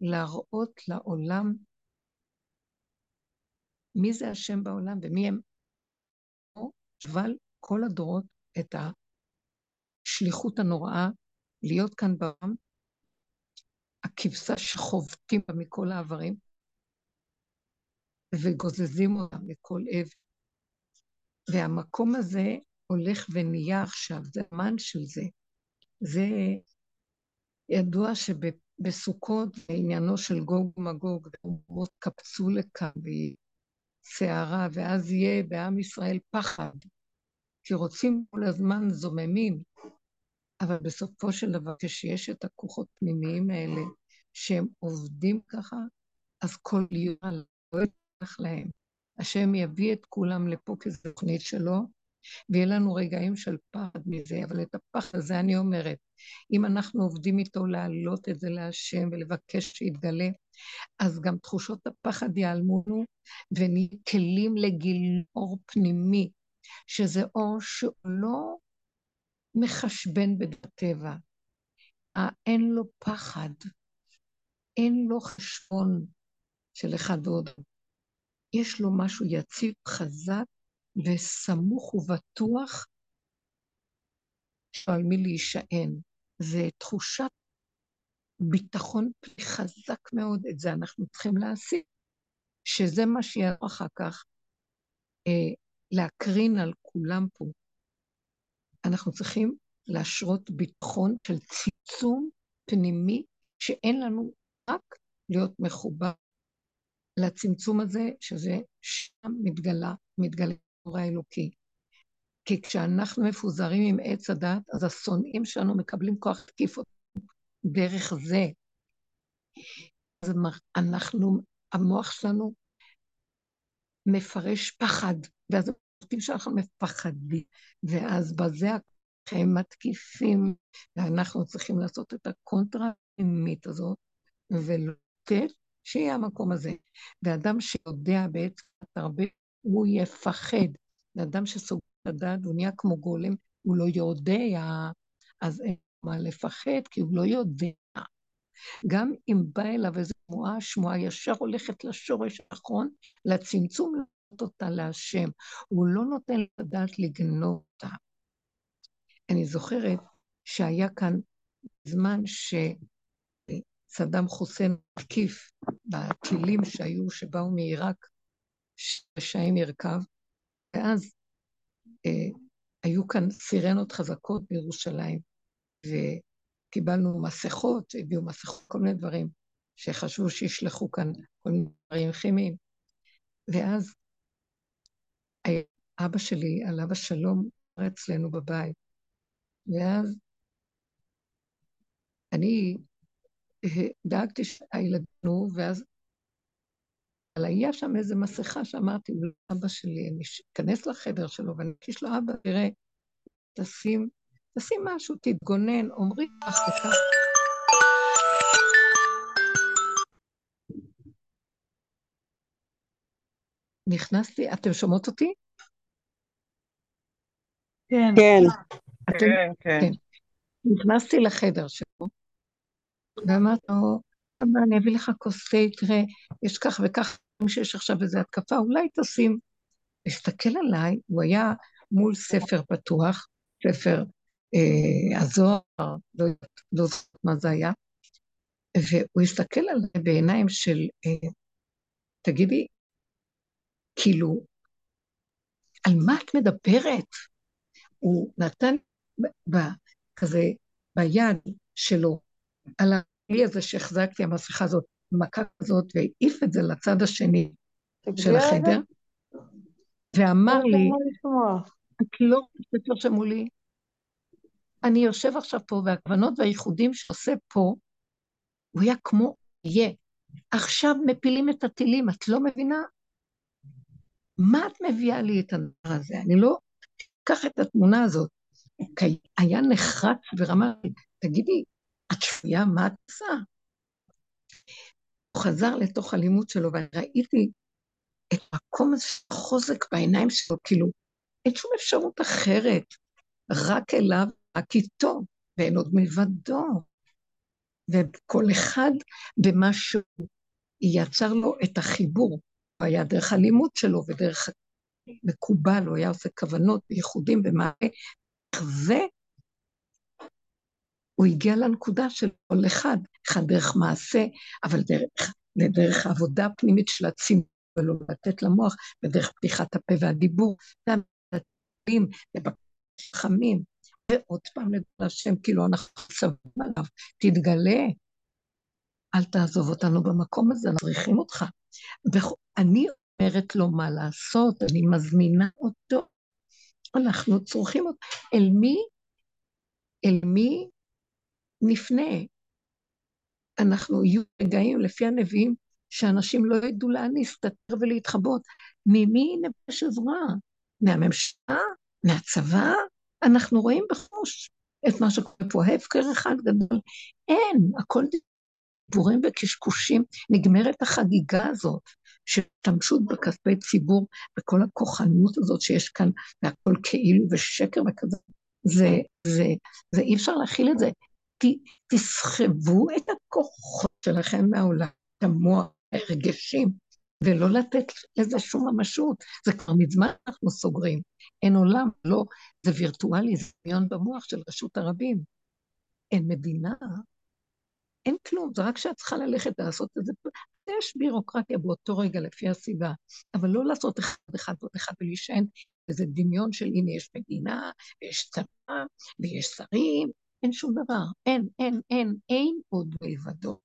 להראות לעולם מי זה השם בעולם ומי הם אבל כל הדורות את השליחות הנוראה להיות כאן בעם, הכבשה שחובטים בה מכל העברים, וגוזזים אותה מכל עבר. והמקום הזה הולך ונהיה עכשיו, זה המן של זה. זה ידוע שבסוכות עניינו של גוג ומגוג, אומות קפצו לכאן סערה, ואז יהיה בעם ישראל פחד, כי רוצים כל הזמן זוממים, אבל בסופו של דבר, כשיש את הכוחות הפנימיים האלה, שהם עובדים ככה, אז כל יום לא יצטרך להם. השם יביא את כולם לפה כזו תוכנית שלו, ויהיה לנו רגעים של פחד מזה, אבל את הפחד הזה אני אומרת, אם אנחנו עובדים איתו להעלות את זה להשם ולבקש שיתגלה, אז גם תחושות הפחד ייעלמו ונהיה כלים לגיל אור פנימי, שזה אור שהוא לא מחשבן בטבע. אין לו פחד, אין לו חשבון של אחד ועוד. יש לו משהו יציב, חזק וסמוך ובטוח על מי להישען. זה תחושת ביטחון חזק מאוד, את זה אנחנו צריכים להשיג, שזה מה שיהיה אחר כך אה, להקרין על כולם פה. אנחנו צריכים להשרות ביטחון של צמצום פנימי, שאין לנו רק להיות מחובר לצמצום הזה, שזה שם מתגלה, מתגלה התורה האלוקי. כי כשאנחנו מפוזרים עם עץ הדת, אז השונאים שלנו מקבלים כוח להתקיף אותנו דרך זה. אז אנחנו, המוח שלנו מפרש פחד, ואז חושבים שאנחנו מפחדים, ואז בזה הם מתקיפים, ואנחנו צריכים לעשות את הקונטרה הפנימית הזאת, ולתת שיהיה המקום הזה. ואדם שיודע בעצם הרבה, הוא יפחד. ואדם שסוגר את הדעת, הוא נהיה כמו גולם, הוא לא יודע, אז אין מה לפחד, כי הוא לא יודע. גם אם בא אליו איזו שמועה, שמועה ישר הולכת לשורש האחרון, לצמצום, לתת אותה להשם. הוא לא נותן לדעת לגנוב אותה. אני זוכרת שהיה כאן זמן שסדאם חוסיין מקיף בטילים שהיו, שבאו מעיראק, ששעים ירכב, ואז אה, היו כאן סירנות חזקות בירושלים, וקיבלנו מסכות, הביאו מסכות, כל מיני דברים שחשבו שישלחו כאן כל מיני דברים כימיים. ואז אבא שלי, עליו השלום, אצלנו בבית. ואז אני אה, דאגתי שהילדנו, ואז אבל היה שם איזו מסכה שאמרתי לאבא שלי, אני אכנס לחדר שלו ואני אקיש לו, אבא, תראה, תשים, תשים משהו, תתגונן, אומרי כך וכך. נכנסתי, אתם שומעות אותי? כן. כן. אתם? כן, כן. כן. נכנסתי לחדר שלו, ואמרתי לו, אבא, אני אביא לך כוס תה, תראה, יש כך וכך, שיש עכשיו איזו התקפה, אולי תשים. הסתכל עליי, הוא היה מול ספר פתוח, ספר אה, הזוהר, לא יודעת לא מה זה היה, והוא הסתכל עליי בעיניים של, אה, תגידי, כאילו, על מה את מדברת? הוא נתן כזה ביד שלו, על הכלי הזה שהחזקתי, המסכה הזאת, מכה כזאת, והעיף את זה לצד השני של החדר, ואמר לי, את לא תרשמו לי, אני יושב עכשיו פה, והכוונות והייחודים שעושה פה, הוא היה כמו יהיה. עכשיו מפילים את הטילים, את לא מבינה? מה את מביאה לי את הדבר הזה? אני לא אקח את התמונה הזאת. היה נחרץ ורמה, תגידי, את שפויה, מה את עושה? הוא חזר לתוך הלימוד שלו, וראיתי את המקום הזה של חוזק בעיניים שלו, כאילו, אין שום אפשרות אחרת, רק אליו, רק איתו, ואין עוד מלבדו. וכל אחד במה שהוא יצר לו את החיבור. הוא היה דרך הלימוד שלו ודרך מקובל, הוא היה עושה כוונות וייחודים ומעלה. זה, הוא הגיע לנקודה של כל אחד, אחד דרך מעשה, אבל דרך, דרך העבודה הפנימית של הצימוד, ולא לתת למוח, ודרך פתיחת הפה והדיבור, והמתלים, ובחכמים, ועוד פעם לדבר השם, כאילו אנחנו צווים עליו, תתגלה, אל תעזוב אותנו במקום הזה, אנחנו צריכים אותך. ואני אומרת לו מה לעשות, אני מזמינה אותו, אנחנו צורכים אותו. אל מי, אל מי נפנה? אנחנו יהיו רגעים לפי הנביאים שאנשים לא ידעו לאן להסתתר ולהתחבות. ממי נבקש עזרה? מהממשלה? מהצבא? אנחנו רואים בחוש את מה שקורה פה, ההפקר אחד גדול. אין, הכל דיבורים וקשקושים, נגמרת החגיגה הזאת של השתמשות בכספי ציבור, וכל הכוחנות הזאת שיש כאן, והכל כאילו ושקר וכזה. זה, זה, זה אי אפשר להכיל את זה. תסחבו את הכוחות שלכם מהעולם, את המוח, הרגשים, ולא לתת לזה שום ממשות. זה כבר מזמן אנחנו סוגרים. אין עולם, לא, זה וירטואלי, זה דמיון במוח של רשות הרבים. אין מדינה, אין כלום, זה רק שאת צריכה ללכת לעשות את זה. יש בירוקרטיה באותו רגע לפי הסיבה, אבל לא לעשות אחד אחד ועוד אחד ולהישען איזה דמיון של הנה יש מדינה, ויש צבא, ויש שרים, אין שום דבר, אין, אין, אין, אין עוד מלבדו.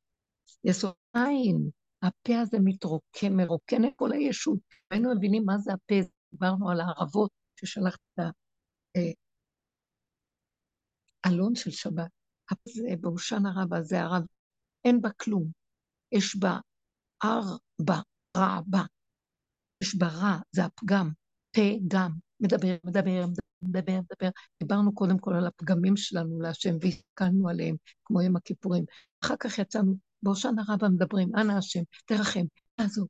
יסוד עין, הפה הזה מתרוקן, מרוקן את כל הישות. היינו מבינים מה זה הפה, דיברנו על הערבות ששלחת את האלון של שבת. הפה זה בהושענא רבה, זה הרב, אין בה כלום. יש בה הר בה, רע בה. יש בה רע, זה הפגם. פה גם, מדבר, מדבר, מדבר, מדבר. דיברנו קודם כל על הפגמים שלנו להשם והסתכלנו עליהם, כמו יום הכיפורים. אחר כך יצאנו, בהושענא רבה מדברים, אנא השם, תרחם, תעזור,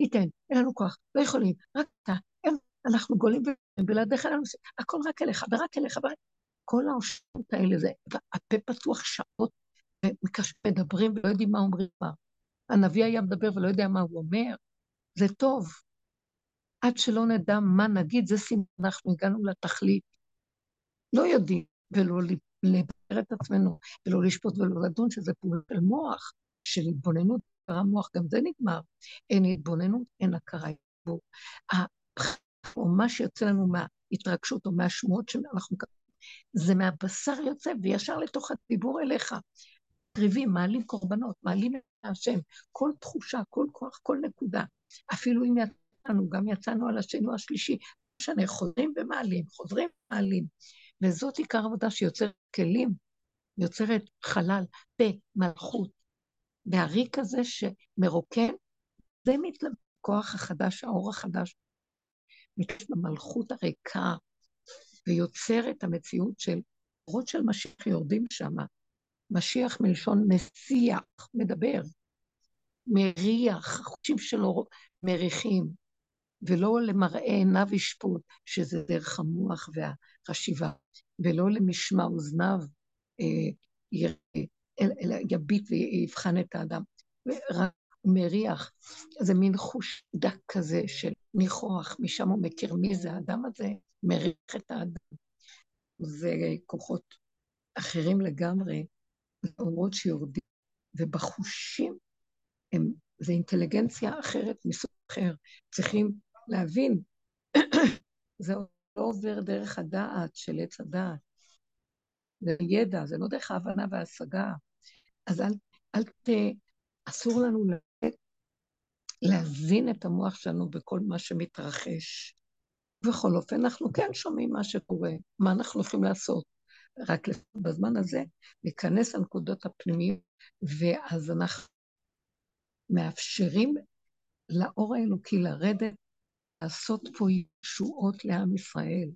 ייתן, אין לנו כוח, לא יכולים, רק אתה, הם, אנחנו גולים ובלעדיך אין לנו, הכל רק אליך, ורק אליך, ורק... כל ההושעות האלה, זה, הפה פתוח שעות, ומדברים ולא יודעים מה אומרים כבר. הנביא היה מדבר ולא יודע מה הוא אומר, זה טוב. עד שלא נדע מה נגיד, זה סימן, אנחנו הגענו לתכלית. לא יודעים, ולא לבאר את עצמנו, ולא לשפוט ולא לדון, שזה פעולה של מוח, של התבוננות, הכרה מוח, גם זה נגמר. אין התבוננות, אין הכרה. או מה שיוצא לנו מההתרגשות או מהשמועות שאנחנו מקבלים, זה מהבשר יוצא וישר לתוך הדיבור אליך. מקריבים, מעלים קורבנות, מעלים את השם, כל תחושה, כל כוח, כל נקודה. אפילו אם יצאנו, גם יצאנו על השני או השלישי, משנה, חוזרים ומעלים, חוזרים ומעלים. וזאת עיקר עבודה שיוצרת כלים, יוצרת חלל, פה, מלכות. והריק הזה שמרוקן, זה מתלבט, הכוח החדש, האור החדש, מתלבט במלכות הריקה, ויוצר את המציאות של אורות של משיח יורדים שם. משיח מלשון מסיח, מדבר, מריח, החושים שלו מריחים, ולא למראה עיניו ישפוט, שזה דרך המוח והחשיבה, ולא למשמע אוזניו אה, יביט ויבחן את האדם. רק מריח, זה מין חוש דק כזה של ניחוח, משם הוא מכיר מי זה האדם הזה, מריח את האדם. זה כוחות אחרים לגמרי, אורות שיורדים, ובחושים הם, זה אינטליגנציה אחרת מסוג אחר. צריכים להבין, זה לא עובר דרך הדעת של עץ הדעת. זה ידע, זה לא דרך ההבנה וההשגה. אז אל, אל ת... אסור לנו לתת, להזין את המוח שלנו בכל מה שמתרחש. בכל אופן, אנחנו כן שומעים מה שקורה, מה אנחנו יכולים לעשות. רק בזמן הזה להיכנס לנקודות הפנימיות, ואז אנחנו מאפשרים לאור האלוקי לרדת, לעשות פה ישועות לעם ישראל.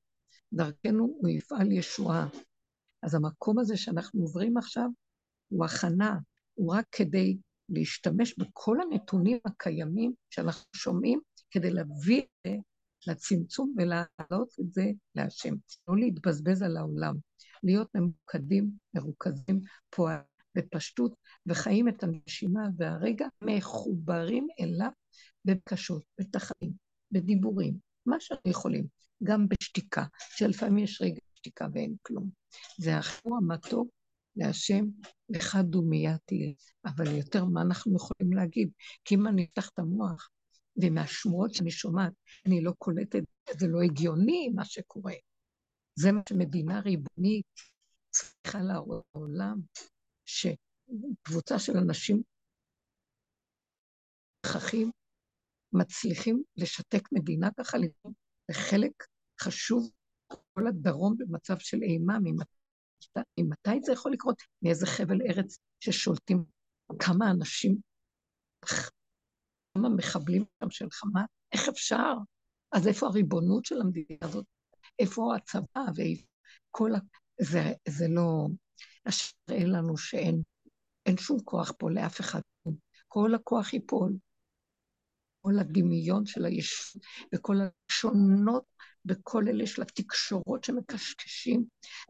דרכנו הוא יפעל ישועה. אז המקום הזה שאנחנו עוברים עכשיו הוא הכנה, הוא רק כדי להשתמש בכל הנתונים הקיימים שאנחנו שומעים, כדי להביא את זה לצמצום ולהעלות את זה להשם. לא להתבזבז על העולם, להיות ממוקדים, מרוכזים, פועל בפשטות, וחיים את הנשימה והרגע, מחוברים אליו בבקשות, בתחנים, בדיבורים, מה שאנחנו יכולים, גם בשתיקה, שלפעמים יש רגע שתיקה ואין כלום. זה החיבור המתוק להשם, לך דומיה תהיה. אבל יותר מה אנחנו יכולים להגיד? כי אם אני אפתח את המוח, ומהשמועות שאני שומעת, אני לא קולטת, זה לא הגיוני מה שקורה. זה מה שמדינה ריבונית צריכה להראות לעולם, שקבוצה של אנשים חכים מצליחים לשתק מדינה ככה, זה חלק חשוב, כל הדרום במצב של אימה, ממתי זה יכול לקרות? מאיזה חבל ארץ ששולטים כמה אנשים, כמה מחבלים שם של חמה? איך אפשר? אז איפה הריבונות של המדינה הזאת? איפה הצבא וכל ה... זה, זה לא... אשר יראה לנו שאין אין שום כוח פה לאף אחד. כל הכוח ייפול. כל הדמיון של הישות וכל השונות בכל אלה של התקשורות שמקשקשים,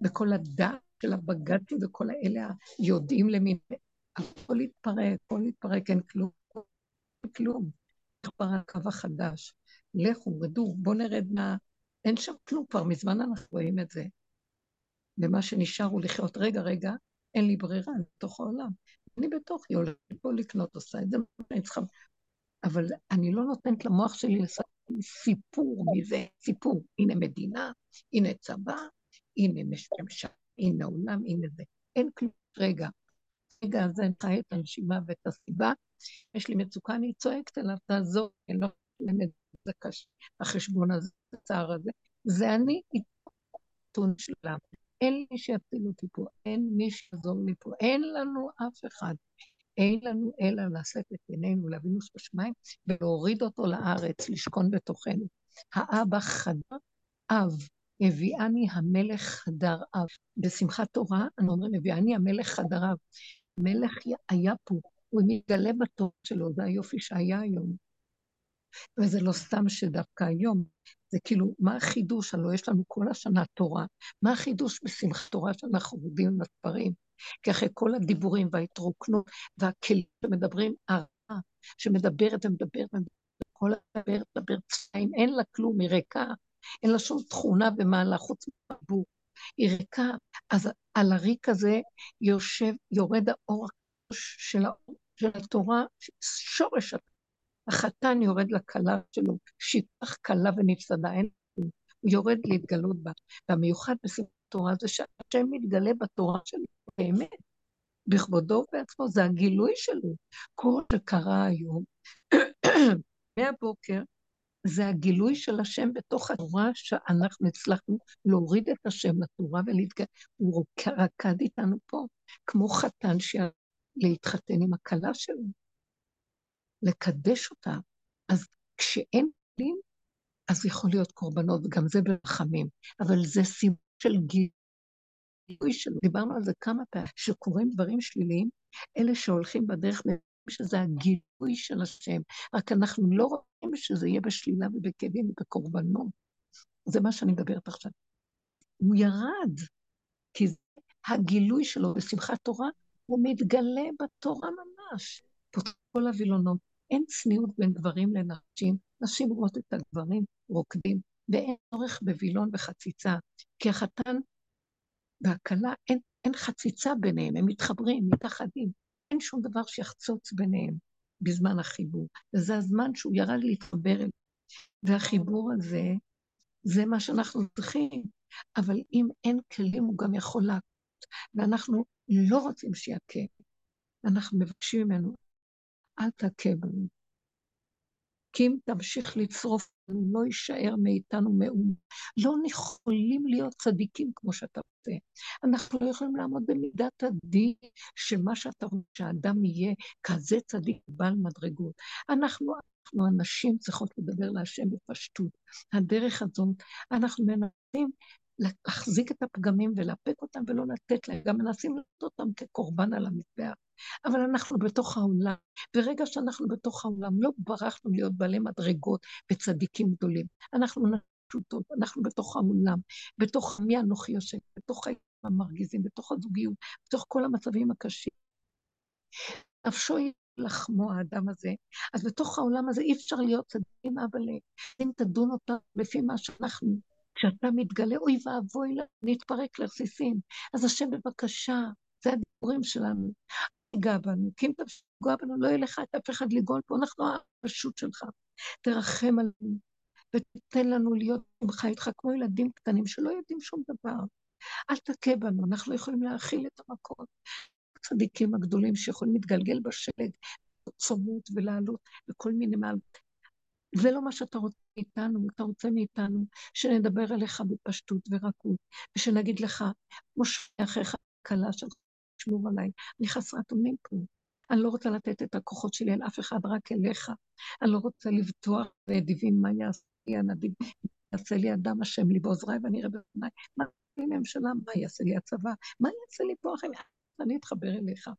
וכל הדעת של הבג"צים וכל האלה היודעים למין, הכל יתפרק, הכל יתפרק, אין כלום, כלום. כבר הקו החדש. לכו, רדו, בואו נרד מה... אין שם כלום כבר, מזמן אנחנו רואים את זה. ומה שנשאר הוא לחיות, רגע, רגע, אין לי ברירה, אני בתוך העולם. אני בתוכי, הולכת פה לקנות, עושה את זה, מה שאני צריכה. אבל אני לא נותנת למוח שלי לעשות סיפור מזה, סיפור. הנה מדינה, הנה צבא, הנה ממשלה, הנה עולם, הנה זה. אין כלום. רגע, רגע הזה אני חי את הנשימה ואת הסיבה. יש לי מצוקה, אני צועקת אליו, תעזור, אני לא מלמד את זה קשה, החשבון הזה, הצער הזה. זה אני, עיתון שלם. אין מי שיציל אותי פה, אין מי שיעזור לי פה, אין לנו אף אחד. אין לנו אלא לשאת את עינינו לאבינוס בשמיים ולהוריד אותו לארץ, לשכון בתוכנו. האבא חדר אב, הביאני המלך חדר אב. בשמחת תורה אנו אומרים, הביאני המלך חדר אב. המלך היה פה, הוא מתגלה בתור שלו, זה היופי שהיה היום. וזה לא סתם שדווקא היום, זה כאילו, מה החידוש? הלוא יש לנו כל השנה תורה. מה החידוש בשמחת תורה שאנחנו עובדים בספרים? כי אחרי כל הדיבורים וההתרוקנות והכלים שמדברים, הרעה שמדברת ומדברת ומדברת, כל הדברת, מדברת צפיים, אין לה כלום, היא ריקה, אין לה שום תכונה ומעלה חוץ מהבור. היא ריקה, אז על הריק הזה יושב, יורד האור של, האור, של התורה, שורש החתן יורד לכלה שלו, שיפח כלה ונפסדה, אין. הוא יורד להתגלות בה. והמיוחד בספר התורה זה שהשם מתגלה בתורה שלו, באמת, בכבודו ובעצמו, זה הגילוי שלו. כל שקרה היום, מהבוקר, זה הגילוי של השם בתוך התורה שאנחנו הצלחנו להוריד את השם לתורה ולהתגלה. הוא רקד איתנו פה, כמו חתן להתחתן עם הכלה שלו, לקדש אותה. אז כשאין כלים, אז יכול להיות קורבנות, גם זה ברחמים, אבל זה סימן של גילוי שלו. דיברנו על זה כמה פעמים, שקורים דברים שליליים, אלה שהולכים בדרך שזה הגילוי של השם, רק אנחנו לא רוצים שזה יהיה בשלילה ובכאבים ובקורבנות. זה מה שאני מדברת עכשיו. הוא ירד, כי זה הגילוי שלו בשמחת תורה, הוא מתגלה בתורה ממש. פותח כל הווילונות. אין צניעות בין גברים לנשים, נשים רואות את הגברים רוקדים, ואין צורך בווילון וחציצה, כי החתן והכלה, אין, אין חציצה ביניהם, הם מתחברים, מתאחדים. אין שום דבר שיחצוץ ביניהם בזמן החיבור. וזה הזמן שהוא ירד להתחבר אליו. והחיבור הזה, זה מה שאנחנו צריכים. אבל אם אין כלים, הוא גם יכול להכות. ואנחנו לא רוצים שיכה. אנחנו מבקשים ממנו, אל תכה בנו. כי אם תמשיך לצרוף, לא יישאר מאיתנו מאומה. לא יכולים להיות צדיקים כמו שאתה רוצה. אנחנו לא יכולים לעמוד במידת הדין שמה שאתה רוצה שהאדם יהיה כזה צדיק בעל מדרגות. אנחנו, אנחנו הנשים צריכות לדבר להשם בפשטות. הדרך הזאת, אנחנו מנסים להחזיק את הפגמים ולאפק אותם ולא לתת להם, גם מנסים לתת אותם כקורבן על המזבח. אבל אנחנו בתוך העולם. ברגע שאנחנו בתוך העולם, לא ברחנו להיות בעלי מדרגות וצדיקים גדולים. אנחנו פשוטות, אנחנו בתוך העולם, בתוך מי אנוכי יושב, בתוך חיים המרגיזים, בתוך הזוגיות, בתוך כל המצבים הקשים. נפשו היא לחמו האדם הזה, אז בתוך העולם הזה אי אפשר להיות צדיקים, אבל אם תדון אותה לפי מה שאנחנו, כשאתה מתגלה, אוי ואבוי, נתפרק לרסיסים. אז השם, בבקשה, זה הדיבורים שלנו. תיגע בנו, כי אם תפגע בנו, לא יהיה לך את אף אחד לגאול פה, אנחנו הפשוט שלך. תרחם עלינו, ותתן לנו להיות ממך איתך כמו ילדים קטנים שלא יודעים שום דבר. אל תכה בנו, אנחנו לא יכולים להכיל את המקום. הצדיקים הגדולים שיכולים להתגלגל בשלג, צומות ולעלות וכל מיני מעלות. זה לא מה שאתה רוצה מאיתנו, אתה רוצה מאיתנו שנדבר אליך בפשטות ורכות, ושנגיד לך, כמו שאחיך הקלה שלך, תשמור עליי, אני חסרת אונים פה. אני לא רוצה לתת את הכוחות שלי על אף אחד, רק אליך. אני לא רוצה לבטוח בנדיבים מה יעשה לי הנדיב, יעשה לי אדם השם לי בעוזריי ואני אראה בפניי. מה יעשה לי ממשלה? מה יעשה לי הצבא? מה יעשה לי פה אחרי? אני אתחבר אליך.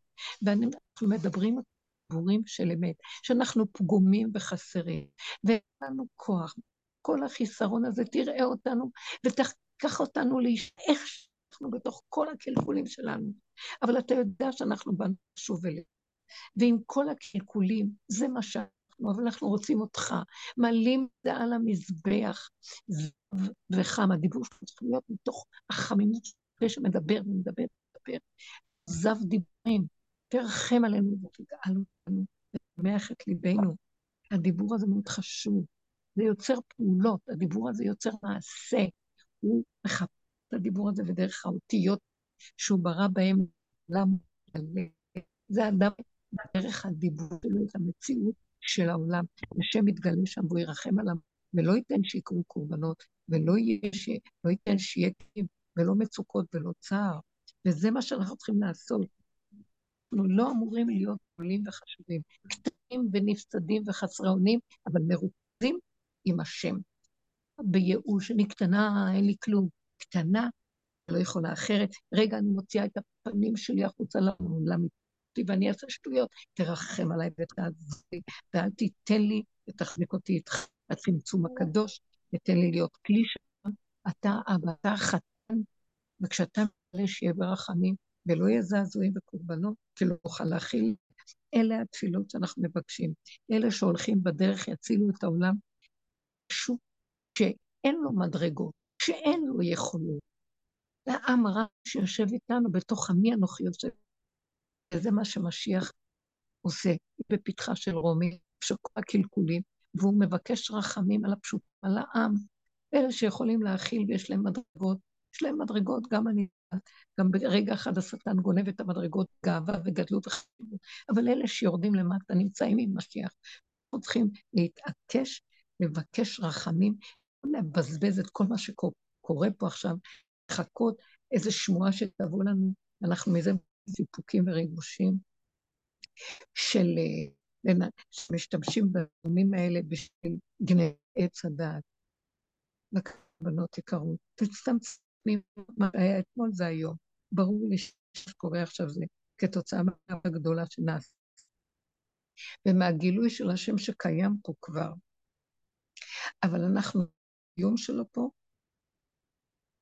ואנחנו מדברים דיבורים של אמת, שאנחנו פגומים וחסרים, ואין לנו כוח. כל החיסרון הזה, תראה אותנו ותקח אותנו לאיש, איך אנחנו בתוך כל הקלקולים שלנו. אבל אתה יודע שאנחנו באנו שוב אליהם. ועם כל הקלקולים, זה מה שאנחנו אנחנו, אבל אנחנו רוצים אותך. מעלים זה על המזבח, וחם. הדיבור שלנו צריך להיות מתוך החמימות שמדבר ומדבר ומדבר. זב דיבורים, תרחם עלינו ותגאל אותנו, ותמח את ליבנו. הדיבור הזה מאוד חשוב. זה יוצר פעולות, הדיבור הזה יוצר מעשה. הוא מחפש את הדיבור הזה ודרך האותיות שהוא ברא בהם, למה? זה אדם דרך הדיבור שלו את המציאות של העולם. השם יתגלה שם והוא ירחם עליו, ולא ייתן שיקרו קורבנות, ולא יהיה ש... לא ייתן שיהיה כאב, ולא מצוקות ולא צער. וזה מה שאנחנו צריכים לעשות. אנחנו לא אמורים להיות גדולים וחשובים, קטנים ונפסדים וחסרי אונים, אבל מרוכזים עם השם. בייאוש, אני קטנה, אין לי כלום. קטנה, לא יכולה אחרת. רגע, אני מוציאה את הפנים שלי החוצה לעולם, ואני אעשה שטויות. תרחם עליי ותעזרי, ואל תיתן לי ותחזיק אותי איתך הצמצום הקדוש, ותן לי להיות כלי שלך. אתה אבא, אתה חתן, וכשאתה מגלה שיהיה ברחמים, ולא יהיה זעזועים וקורבנות, כי לא נוכל להכיל. אלה התפילות שאנחנו מבקשים. אלה שהולכים בדרך יצילו את העולם. פשוט שאין לו מדרגות, שאין לו יכולות. זה העם הרע שיושב איתנו בתוך עמי אנוכי יושב. וזה מה שמשיח עושה בפתחה של רומי, שכל הקלקולים, והוא מבקש רחמים על הפשוט, על העם. אלה שיכולים להכיל ויש להם מדרגות, יש להם מדרגות, גם אני, גם ברגע אחד השטן גונב את המדרגות, גאווה וגדלות וחשיבות, אבל אלה שיורדים למטה נמצאים עם משיח. אנחנו צריכים להתעקש, לבקש רחמים, לבזבז את כל מה שקורה פה עכשיו, לחכות איזו שמועה שתבוא לנו, אנחנו מזה סיפוקים וריגושים של... אה, שמשתמשים בנאומים האלה בשביל גנב עץ הדעת. בנות יקרות, תצטמצמים, מה שהיה אתמול זה היום. ברור לי שקורה עכשיו זה כתוצאה מהגדולה הגדולה שנעשה. ומהגילוי של השם שקיים פה כבר. אבל אנחנו, היום שלו פה,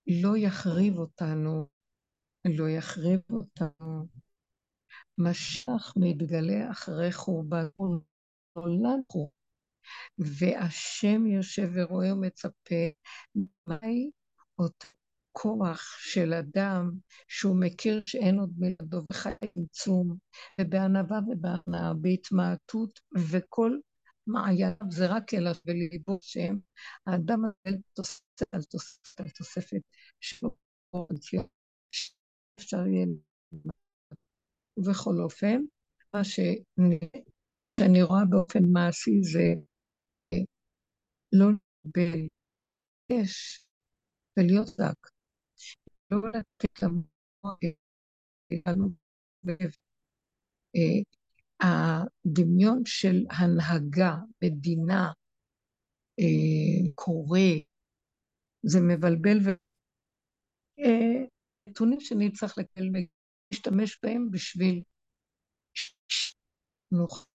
לא יחריב אותנו, לא יחריב אותנו. משך מתגלה אחרי חורבן, נולד חורבן, והשם יושב ורואה ומצפה, מהי אותו כוח של אדם שהוא מכיר שאין עוד מלדו וחי צמצום, ובענווה ובהנאה, בהתמעטות, וכל מעייניו זה רק אלא וליבו שם. האדם הזה תוספת על תוספת על תוספת שלו, אפשר יהיה ובכל אופן, מה שאני, רואה באופן מעשי זה לא לקבל אש ולהיות זק, לא לתת למוח שלנו הדמיון של הנהגה, מדינה, אה, קורא, זה מבלבל ו... אה, נתונים שאני צריך לקבל, להשתמש בהם בשביל נוכל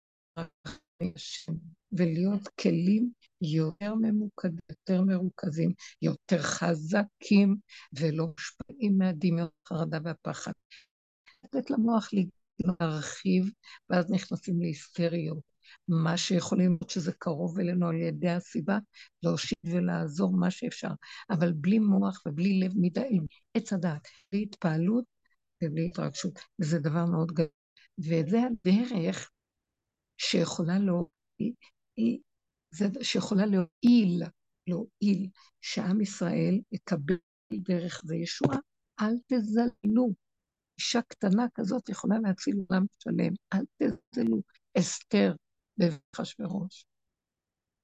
ולהיות כלים יותר ממוקדים, יותר מרוכזים, יותר חזקים ולא מושפעים מהדמיון, החרדה והפחד. לתת למוח להרחיב, ואז נכנסים להיסטריות. מה שיכולים להיות שזה קרוב אלינו על ידי הסיבה, להושיט ולעזור מה שאפשר. אבל בלי מוח ובלי לב מדי, עץ הדעת, בלי התפעלות ובלי התרגשות. וזה דבר מאוד גדול. וזה הדרך שיכולה להועיל, שיכולה להועיל, להועיל, שעם ישראל יקבל דרך זה ישועה. אל תזלנו. אישה קטנה כזאת יכולה להציל עולם שלם. אל תזלו. אסתר בבחשוורוש,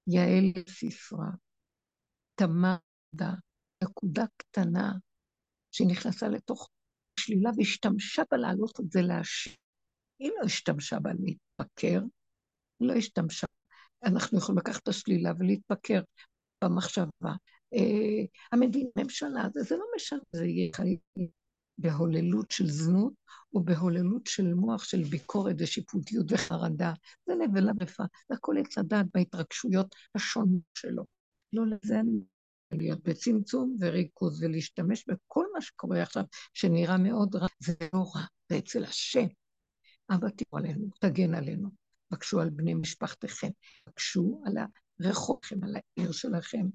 יעל סיסרא, תמר, נקודה קטנה שנכנסה לתוך שלילה והשתמשה בה להעלות את זה להשם. היא לא השתמשה בה להתפקר, היא לא השתמשה. אנחנו יכולים לקחת את השלילה ולהתפקר במחשבה. אה, המדינה, ממשלה, זה, זה לא משנה, זה יהיה חיים בהוללות של זנות, או בהוללות של מוח של ביקורת ושיפוטיות וחרדה. זה נבלה רפה, זה הכל עץ הדעת בהתרגשויות השונות שלו. לא לזה אני להיות בצמצום וריכוז ולהשתמש בכל מה שקורה עכשיו, שנראה מאוד רע, זה לא רע, זה אצל השם. אבא תראו עלינו, תגן עלינו. בקשו על בני משפחתכם, בקשו על הרחובכם, על העיר שלכם.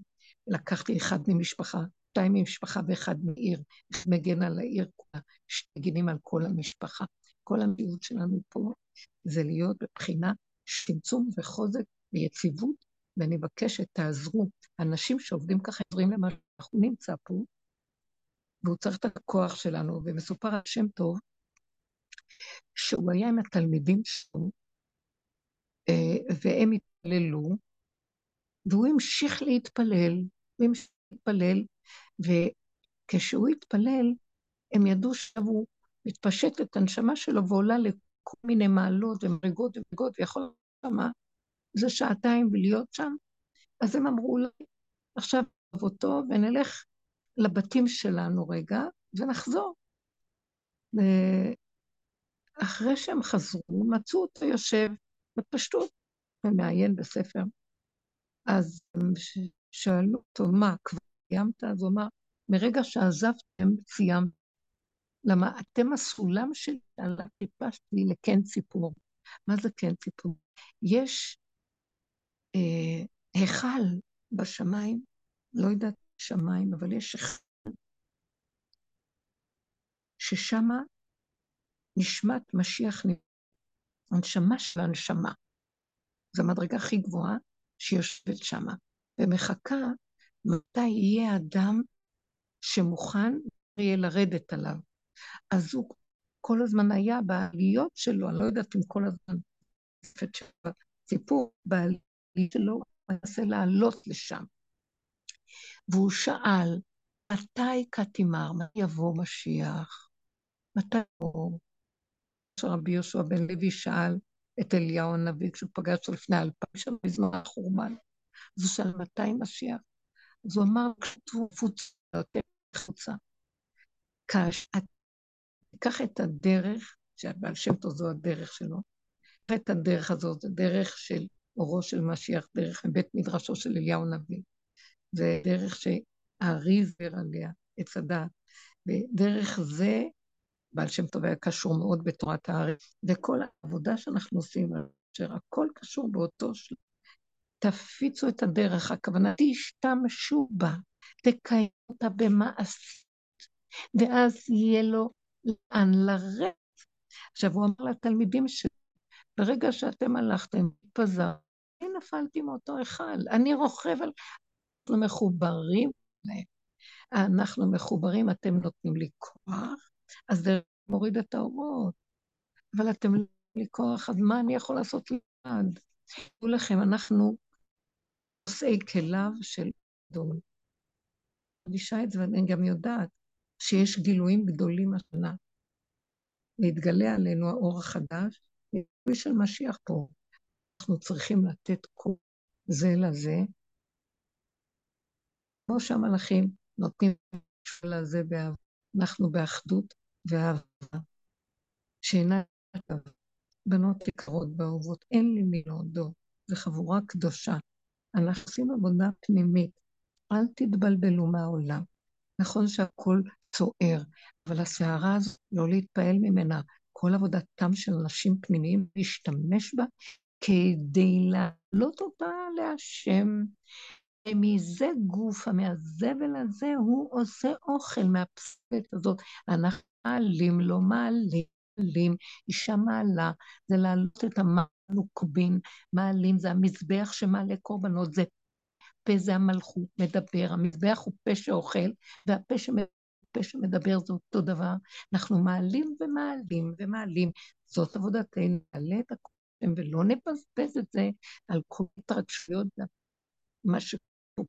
לקחתי אחד ממשפחה, שתיים ממשפחה ואחד מעיר, מגן על העיר כולה, שמגינים על כל המשפחה. כל המציאות שלנו פה זה להיות בבחינה צמצום וחוזק ויציבות, ואני מבקשת, תעזרו. אנשים שעובדים ככה עוזרים למה שאנחנו נמצא פה, והוא צריך את הכוח שלנו, ומסופר על שם טוב, שהוא היה עם התלמידים שלו, אה, והם התפללו, והוא המשיך להתפלל, הוא המשיך להתפלל, וכשהוא התפלל, הם ידעו שהוא מתפשט את הנשמה שלו ועולה לכל מיני מעלות ומדרגות ומדרגות, ויכול להיות שמה, זה שעתיים ולהיות שם. אז הם אמרו לו, עכשיו נעבור אותו ונלך לבתים שלנו רגע, ונחזור. ואחרי שהם חזרו, מצאו אותו יושב בפשטות ומעיין בספר. אז שאלו אותו, מה, כבר סיימת? אז הוא אמר, מרגע שעזבתם, סיימת. למה אתם הסולם שלי, על חיפשתי לקן ציפור. מה זה קן ציפור? יש אה, היכל בשמיים, לא יודעת שמיים, אבל יש אחד ששמה נשמת משיח, הנשמה של הנשמה. זו המדרגה הכי גבוהה שיושבת שמה, ומחכה מתי יהיה אדם שמוכן יהיה לרדת עליו. אז הוא כל הזמן היה בעליות שלו, אני לא יודעת אם כל הזמן, סיפור בעליות שלו, הוא מנסה לעלות לשם. והוא שאל, מתי כתימר, מתי יבוא משיח? מתי יבוא? שרבי יהושע בן לוי שאל את אליהו הנביא כשהוא פגש לפני אלפיים שנה בזמן החורבן. אז הוא שאל, מתי משיח? אז הוא אמר, כשתבוא קבוצה, קבוצה. כאשר תיקח את הדרך, שהבעל שם טוב זו הדרך שלו, קח את הדרך הזאת, הדרך של אורו של משיח, דרך מבית מדרשו של אליהו הנביא. זה דרך שהארי זר עליה, עץ הדעת. ודרך זה, בעל שם טוב היה קשור מאוד בתורת הארץ. וכל העבודה שאנחנו עושים, אשר הכל קשור באותו שלב. תפיצו את הדרך, הכוונה, תשתמשו בה, תקיימו אותה במעשית, ואז יהיה לו לאן לרדת. עכשיו, הוא אמר לתלמידים שלו, ברגע שאתם הלכתם, התפזר, אני נפלתי מאותו היכל, אני רוכב על... אנחנו מחוברים להם. אנחנו מחוברים, אתם נותנים לי כוח, אז זה מוריד את האורות. אבל אתם לא נותנים לי כוח, אז מה אני יכול לעשות לבד? תראו לכם, אנחנו נושאי כליו של. אני מרגישה את זה, ואני גם יודעת שיש גילויים גדולים השנה. להתגלה עלינו האור החדש, גילוי של משיח פה. אנחנו צריכים לתת כוח זה לזה, כמו שהמלאכים נותנים הזה באהבה. אנחנו באחדות ואהבה, שאינה בנות יקרות ואהובות, אין לי מי להודות, זו חבורה קדושה. אנחנו עושים עבודה פנימית, אל תתבלבלו מהעולם. נכון שהכול צוער, אבל הסערה הזו, לא להתפעל ממנה. כל עבודתם של אנשים פנימיים, להשתמש בה כדי להעלות אותה להשם, ומזה גופה, מהזבל הזה, הוא עושה אוכל מהפסולת הזאת. אנחנו מעלים לו, מעלים, מעלים, אישה מעלה, זה להעלות את המלוקבין, מעלים, זה המזבח שמעלה קורבנות, זה פה זה המלכות, מדבר, המזבח הוא פה שאוכל, והפה פה שמדבר זה אותו דבר. אנחנו מעלים ומעלים ומעלים, זאת עבודתנו, נעלה את הקודם ולא נבזבז את זה על כל התרגשויות, מה ש...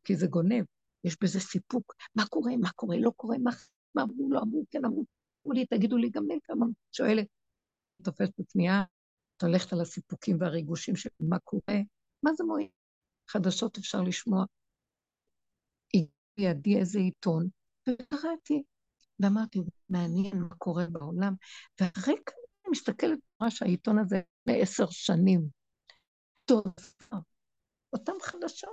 כי זה גונב, יש בזה סיפוק. מה קורה, מה קורה, לא קורה, מה, מה אמרו, לא אמרו, כן אמרו, אמרו לי, תגידו לי גם לי כמה, שואלת, תופסת את עצמי, את הולכת על הסיפוקים והריגושים של מה קורה, מה זה מועיל? חדשות אפשר לשמוע. לידי איזה עיתון, וקראתי, ואמרתי, מעניין מה קורה בעולם, ואחרי כמה אני מסתכלת, רואה שהעיתון הזה לפני עשר שנים, טוב, אותן חדשות.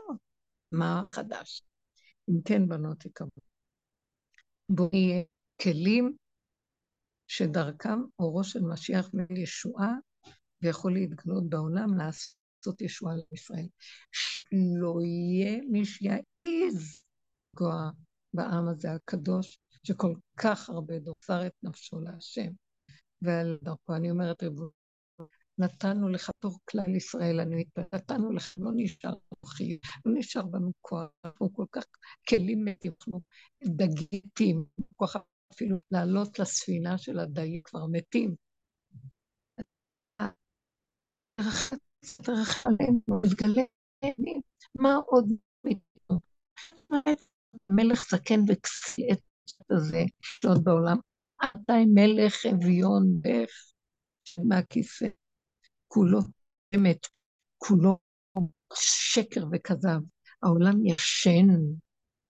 מה חדש? אם כן, בנות יקרות, בואו נהיה כלים שדרכם אורו של משיח וישועה ויכול להתגלות בעולם לעשות ישועה לישראל. שלא יהיה מי שיעז לפגוע בעם הזה הקדוש, שכל כך הרבה דורסר את נפשו להשם. ועל דרכו אני אומרת, ריבונו, נתנו לך תור כלל ישראל, אני מתפלאת, נתנו לך, לא נשאר כוחי, לא נשאר בנו כוח, אנחנו כל כך כלים מתים, אנחנו דגיתים, כוח אפילו לעלות לספינה של הדייג, כבר מתים. תרחם עלינו, תגלה מה עוד מאיתנו. מלך זקן וכסי את הזה, שעוד בעולם, עדיין מלך אביון דף מהכיסא, כולו אמת, כולו שקר וכזב. העולם ישן,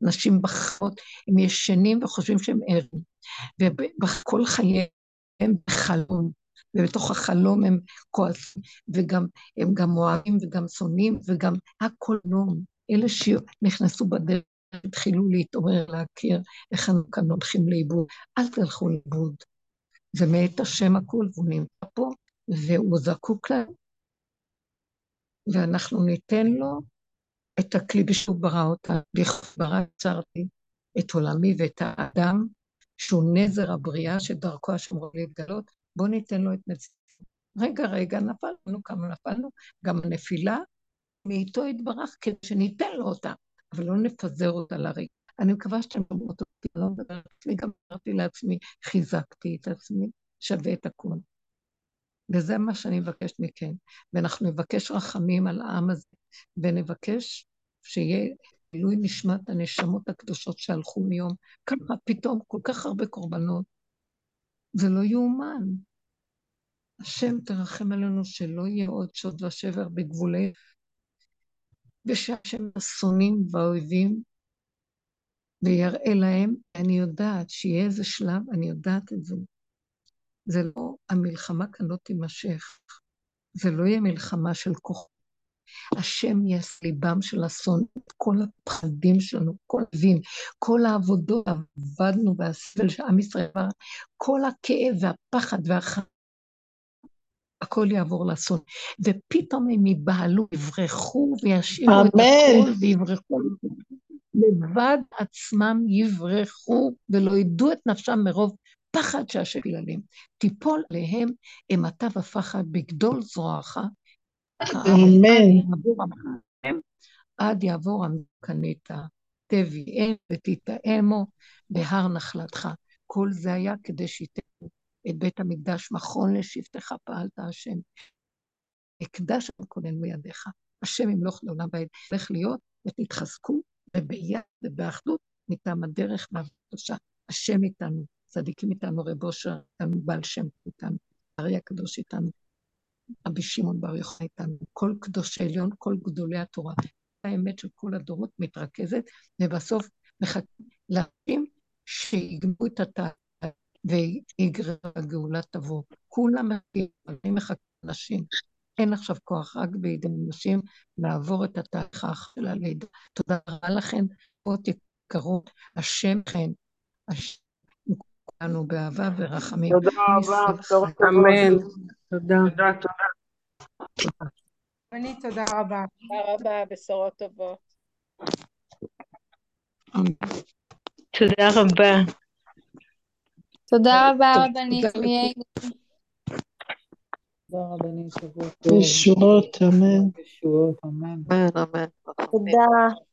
נשים בחרות, הם ישנים וחושבים שהם ערים, וכל חייהם בחלום, ובתוך החלום הם כועסים, וגם הם גם אוהבים וגם שונאים, וגם הכל נום. אלה שנכנסו בדרך התחילו להתעורר, להכיר איך אנחנו כאן הולכים לאיבוד. אל תלכו לאיבוד. זה מאת השם הכול, והוא נמצא פה, והוא זקוק להם, ואנחנו ניתן לו את הכלי בשביל ברא אותה. לכברה יצרתי את עולמי ואת האדם, שהוא נזר הבריאה שדרכו השם רואה להתגלות, בואו ניתן לו את נציגות. רגע, רגע, נפלנו, כמה נפלנו, גם הנפילה מאיתו יתברך כדי שניתן לו אותה, אבל לא נפזר אותה לרגע. אני מקווה שאתם שומעות אותי, לא מדברת על עצמי, גם אמרתי לעצמי, חיזקתי את עצמי, שווה את הכול. וזה מה שאני מבקשת מכם. ואנחנו נבקש רחמים על העם הזה, ונבקש שיהיה גילוי נשמת הנשמות הקדושות שהלכו מיום. ככה פתאום כל כך הרבה קורבנות. זה לא יאומן. השם תרחם עלינו שלא יהיה עוד שוד ושבר בגבולי, ושהשם השונאים והאויבים, ויראה להם, אני יודעת שיהיה איזה שלב, אני יודעת את זה. זה לא, המלחמה כאן לא תימשך. זה לא יהיה מלחמה של כוחות. השם יעש ליבם של אסון, את כל הפחדים שלנו, כל אבים, כל העבודות, עבדנו והסבל של עם ישראל, כל הכאב והפחד והח... הכל יעבור לאסון. ופתאום הם ייבהלו, יברחו וישאירו את הכל ויברחו. לבד עצמם יברחו ולא ידעו את נפשם מרוב פחד שהשם ילדים. תיפול עליהם אימתה ופחד בגדול זרועך. אמן. עד יעבור המקנית, תביאם ותתאמו בהר נחלתך. כל זה היה כדי שייתן את בית המקדש מכון לשבטך פעלת השם. הקדש כונן מידיך. השם ימלוך לעולם בעת. צריך להיות ותתחזקו, וביד ובאחדות מטעם הדרך והקדושה. השם איתנו, צדיקים איתנו, רב אושר בעל שם איתנו, ארי הקדוש איתנו, רבי שמעון בר יוחנן איתנו, כל קדושי עליון, כל גדולי התורה. האמת של כל הדורות מתרכזת, ובסוף מחכים לאנשים שיגמרו את התהליך ויגרר הגאולה תבוא. כולם מחכים, אני מחכה לאנשים. אין עכשיו כוח, רק בידי אנשים לעבור את התהליך של הלידה. תודה רבה לכם, עוד יקרות, השם חן, השם כולנו באהבה ורחמים. תודה רבה, אמן. תודה. תודה, תודה. אני תודה רבה. תודה רבה, בשורות טובות. תודה רבה. תודה רבה, רבנית. תודה רבנית, שבוע טוב. ישועות, אמן. ישועות, אמן. אמן, אמן. תודה.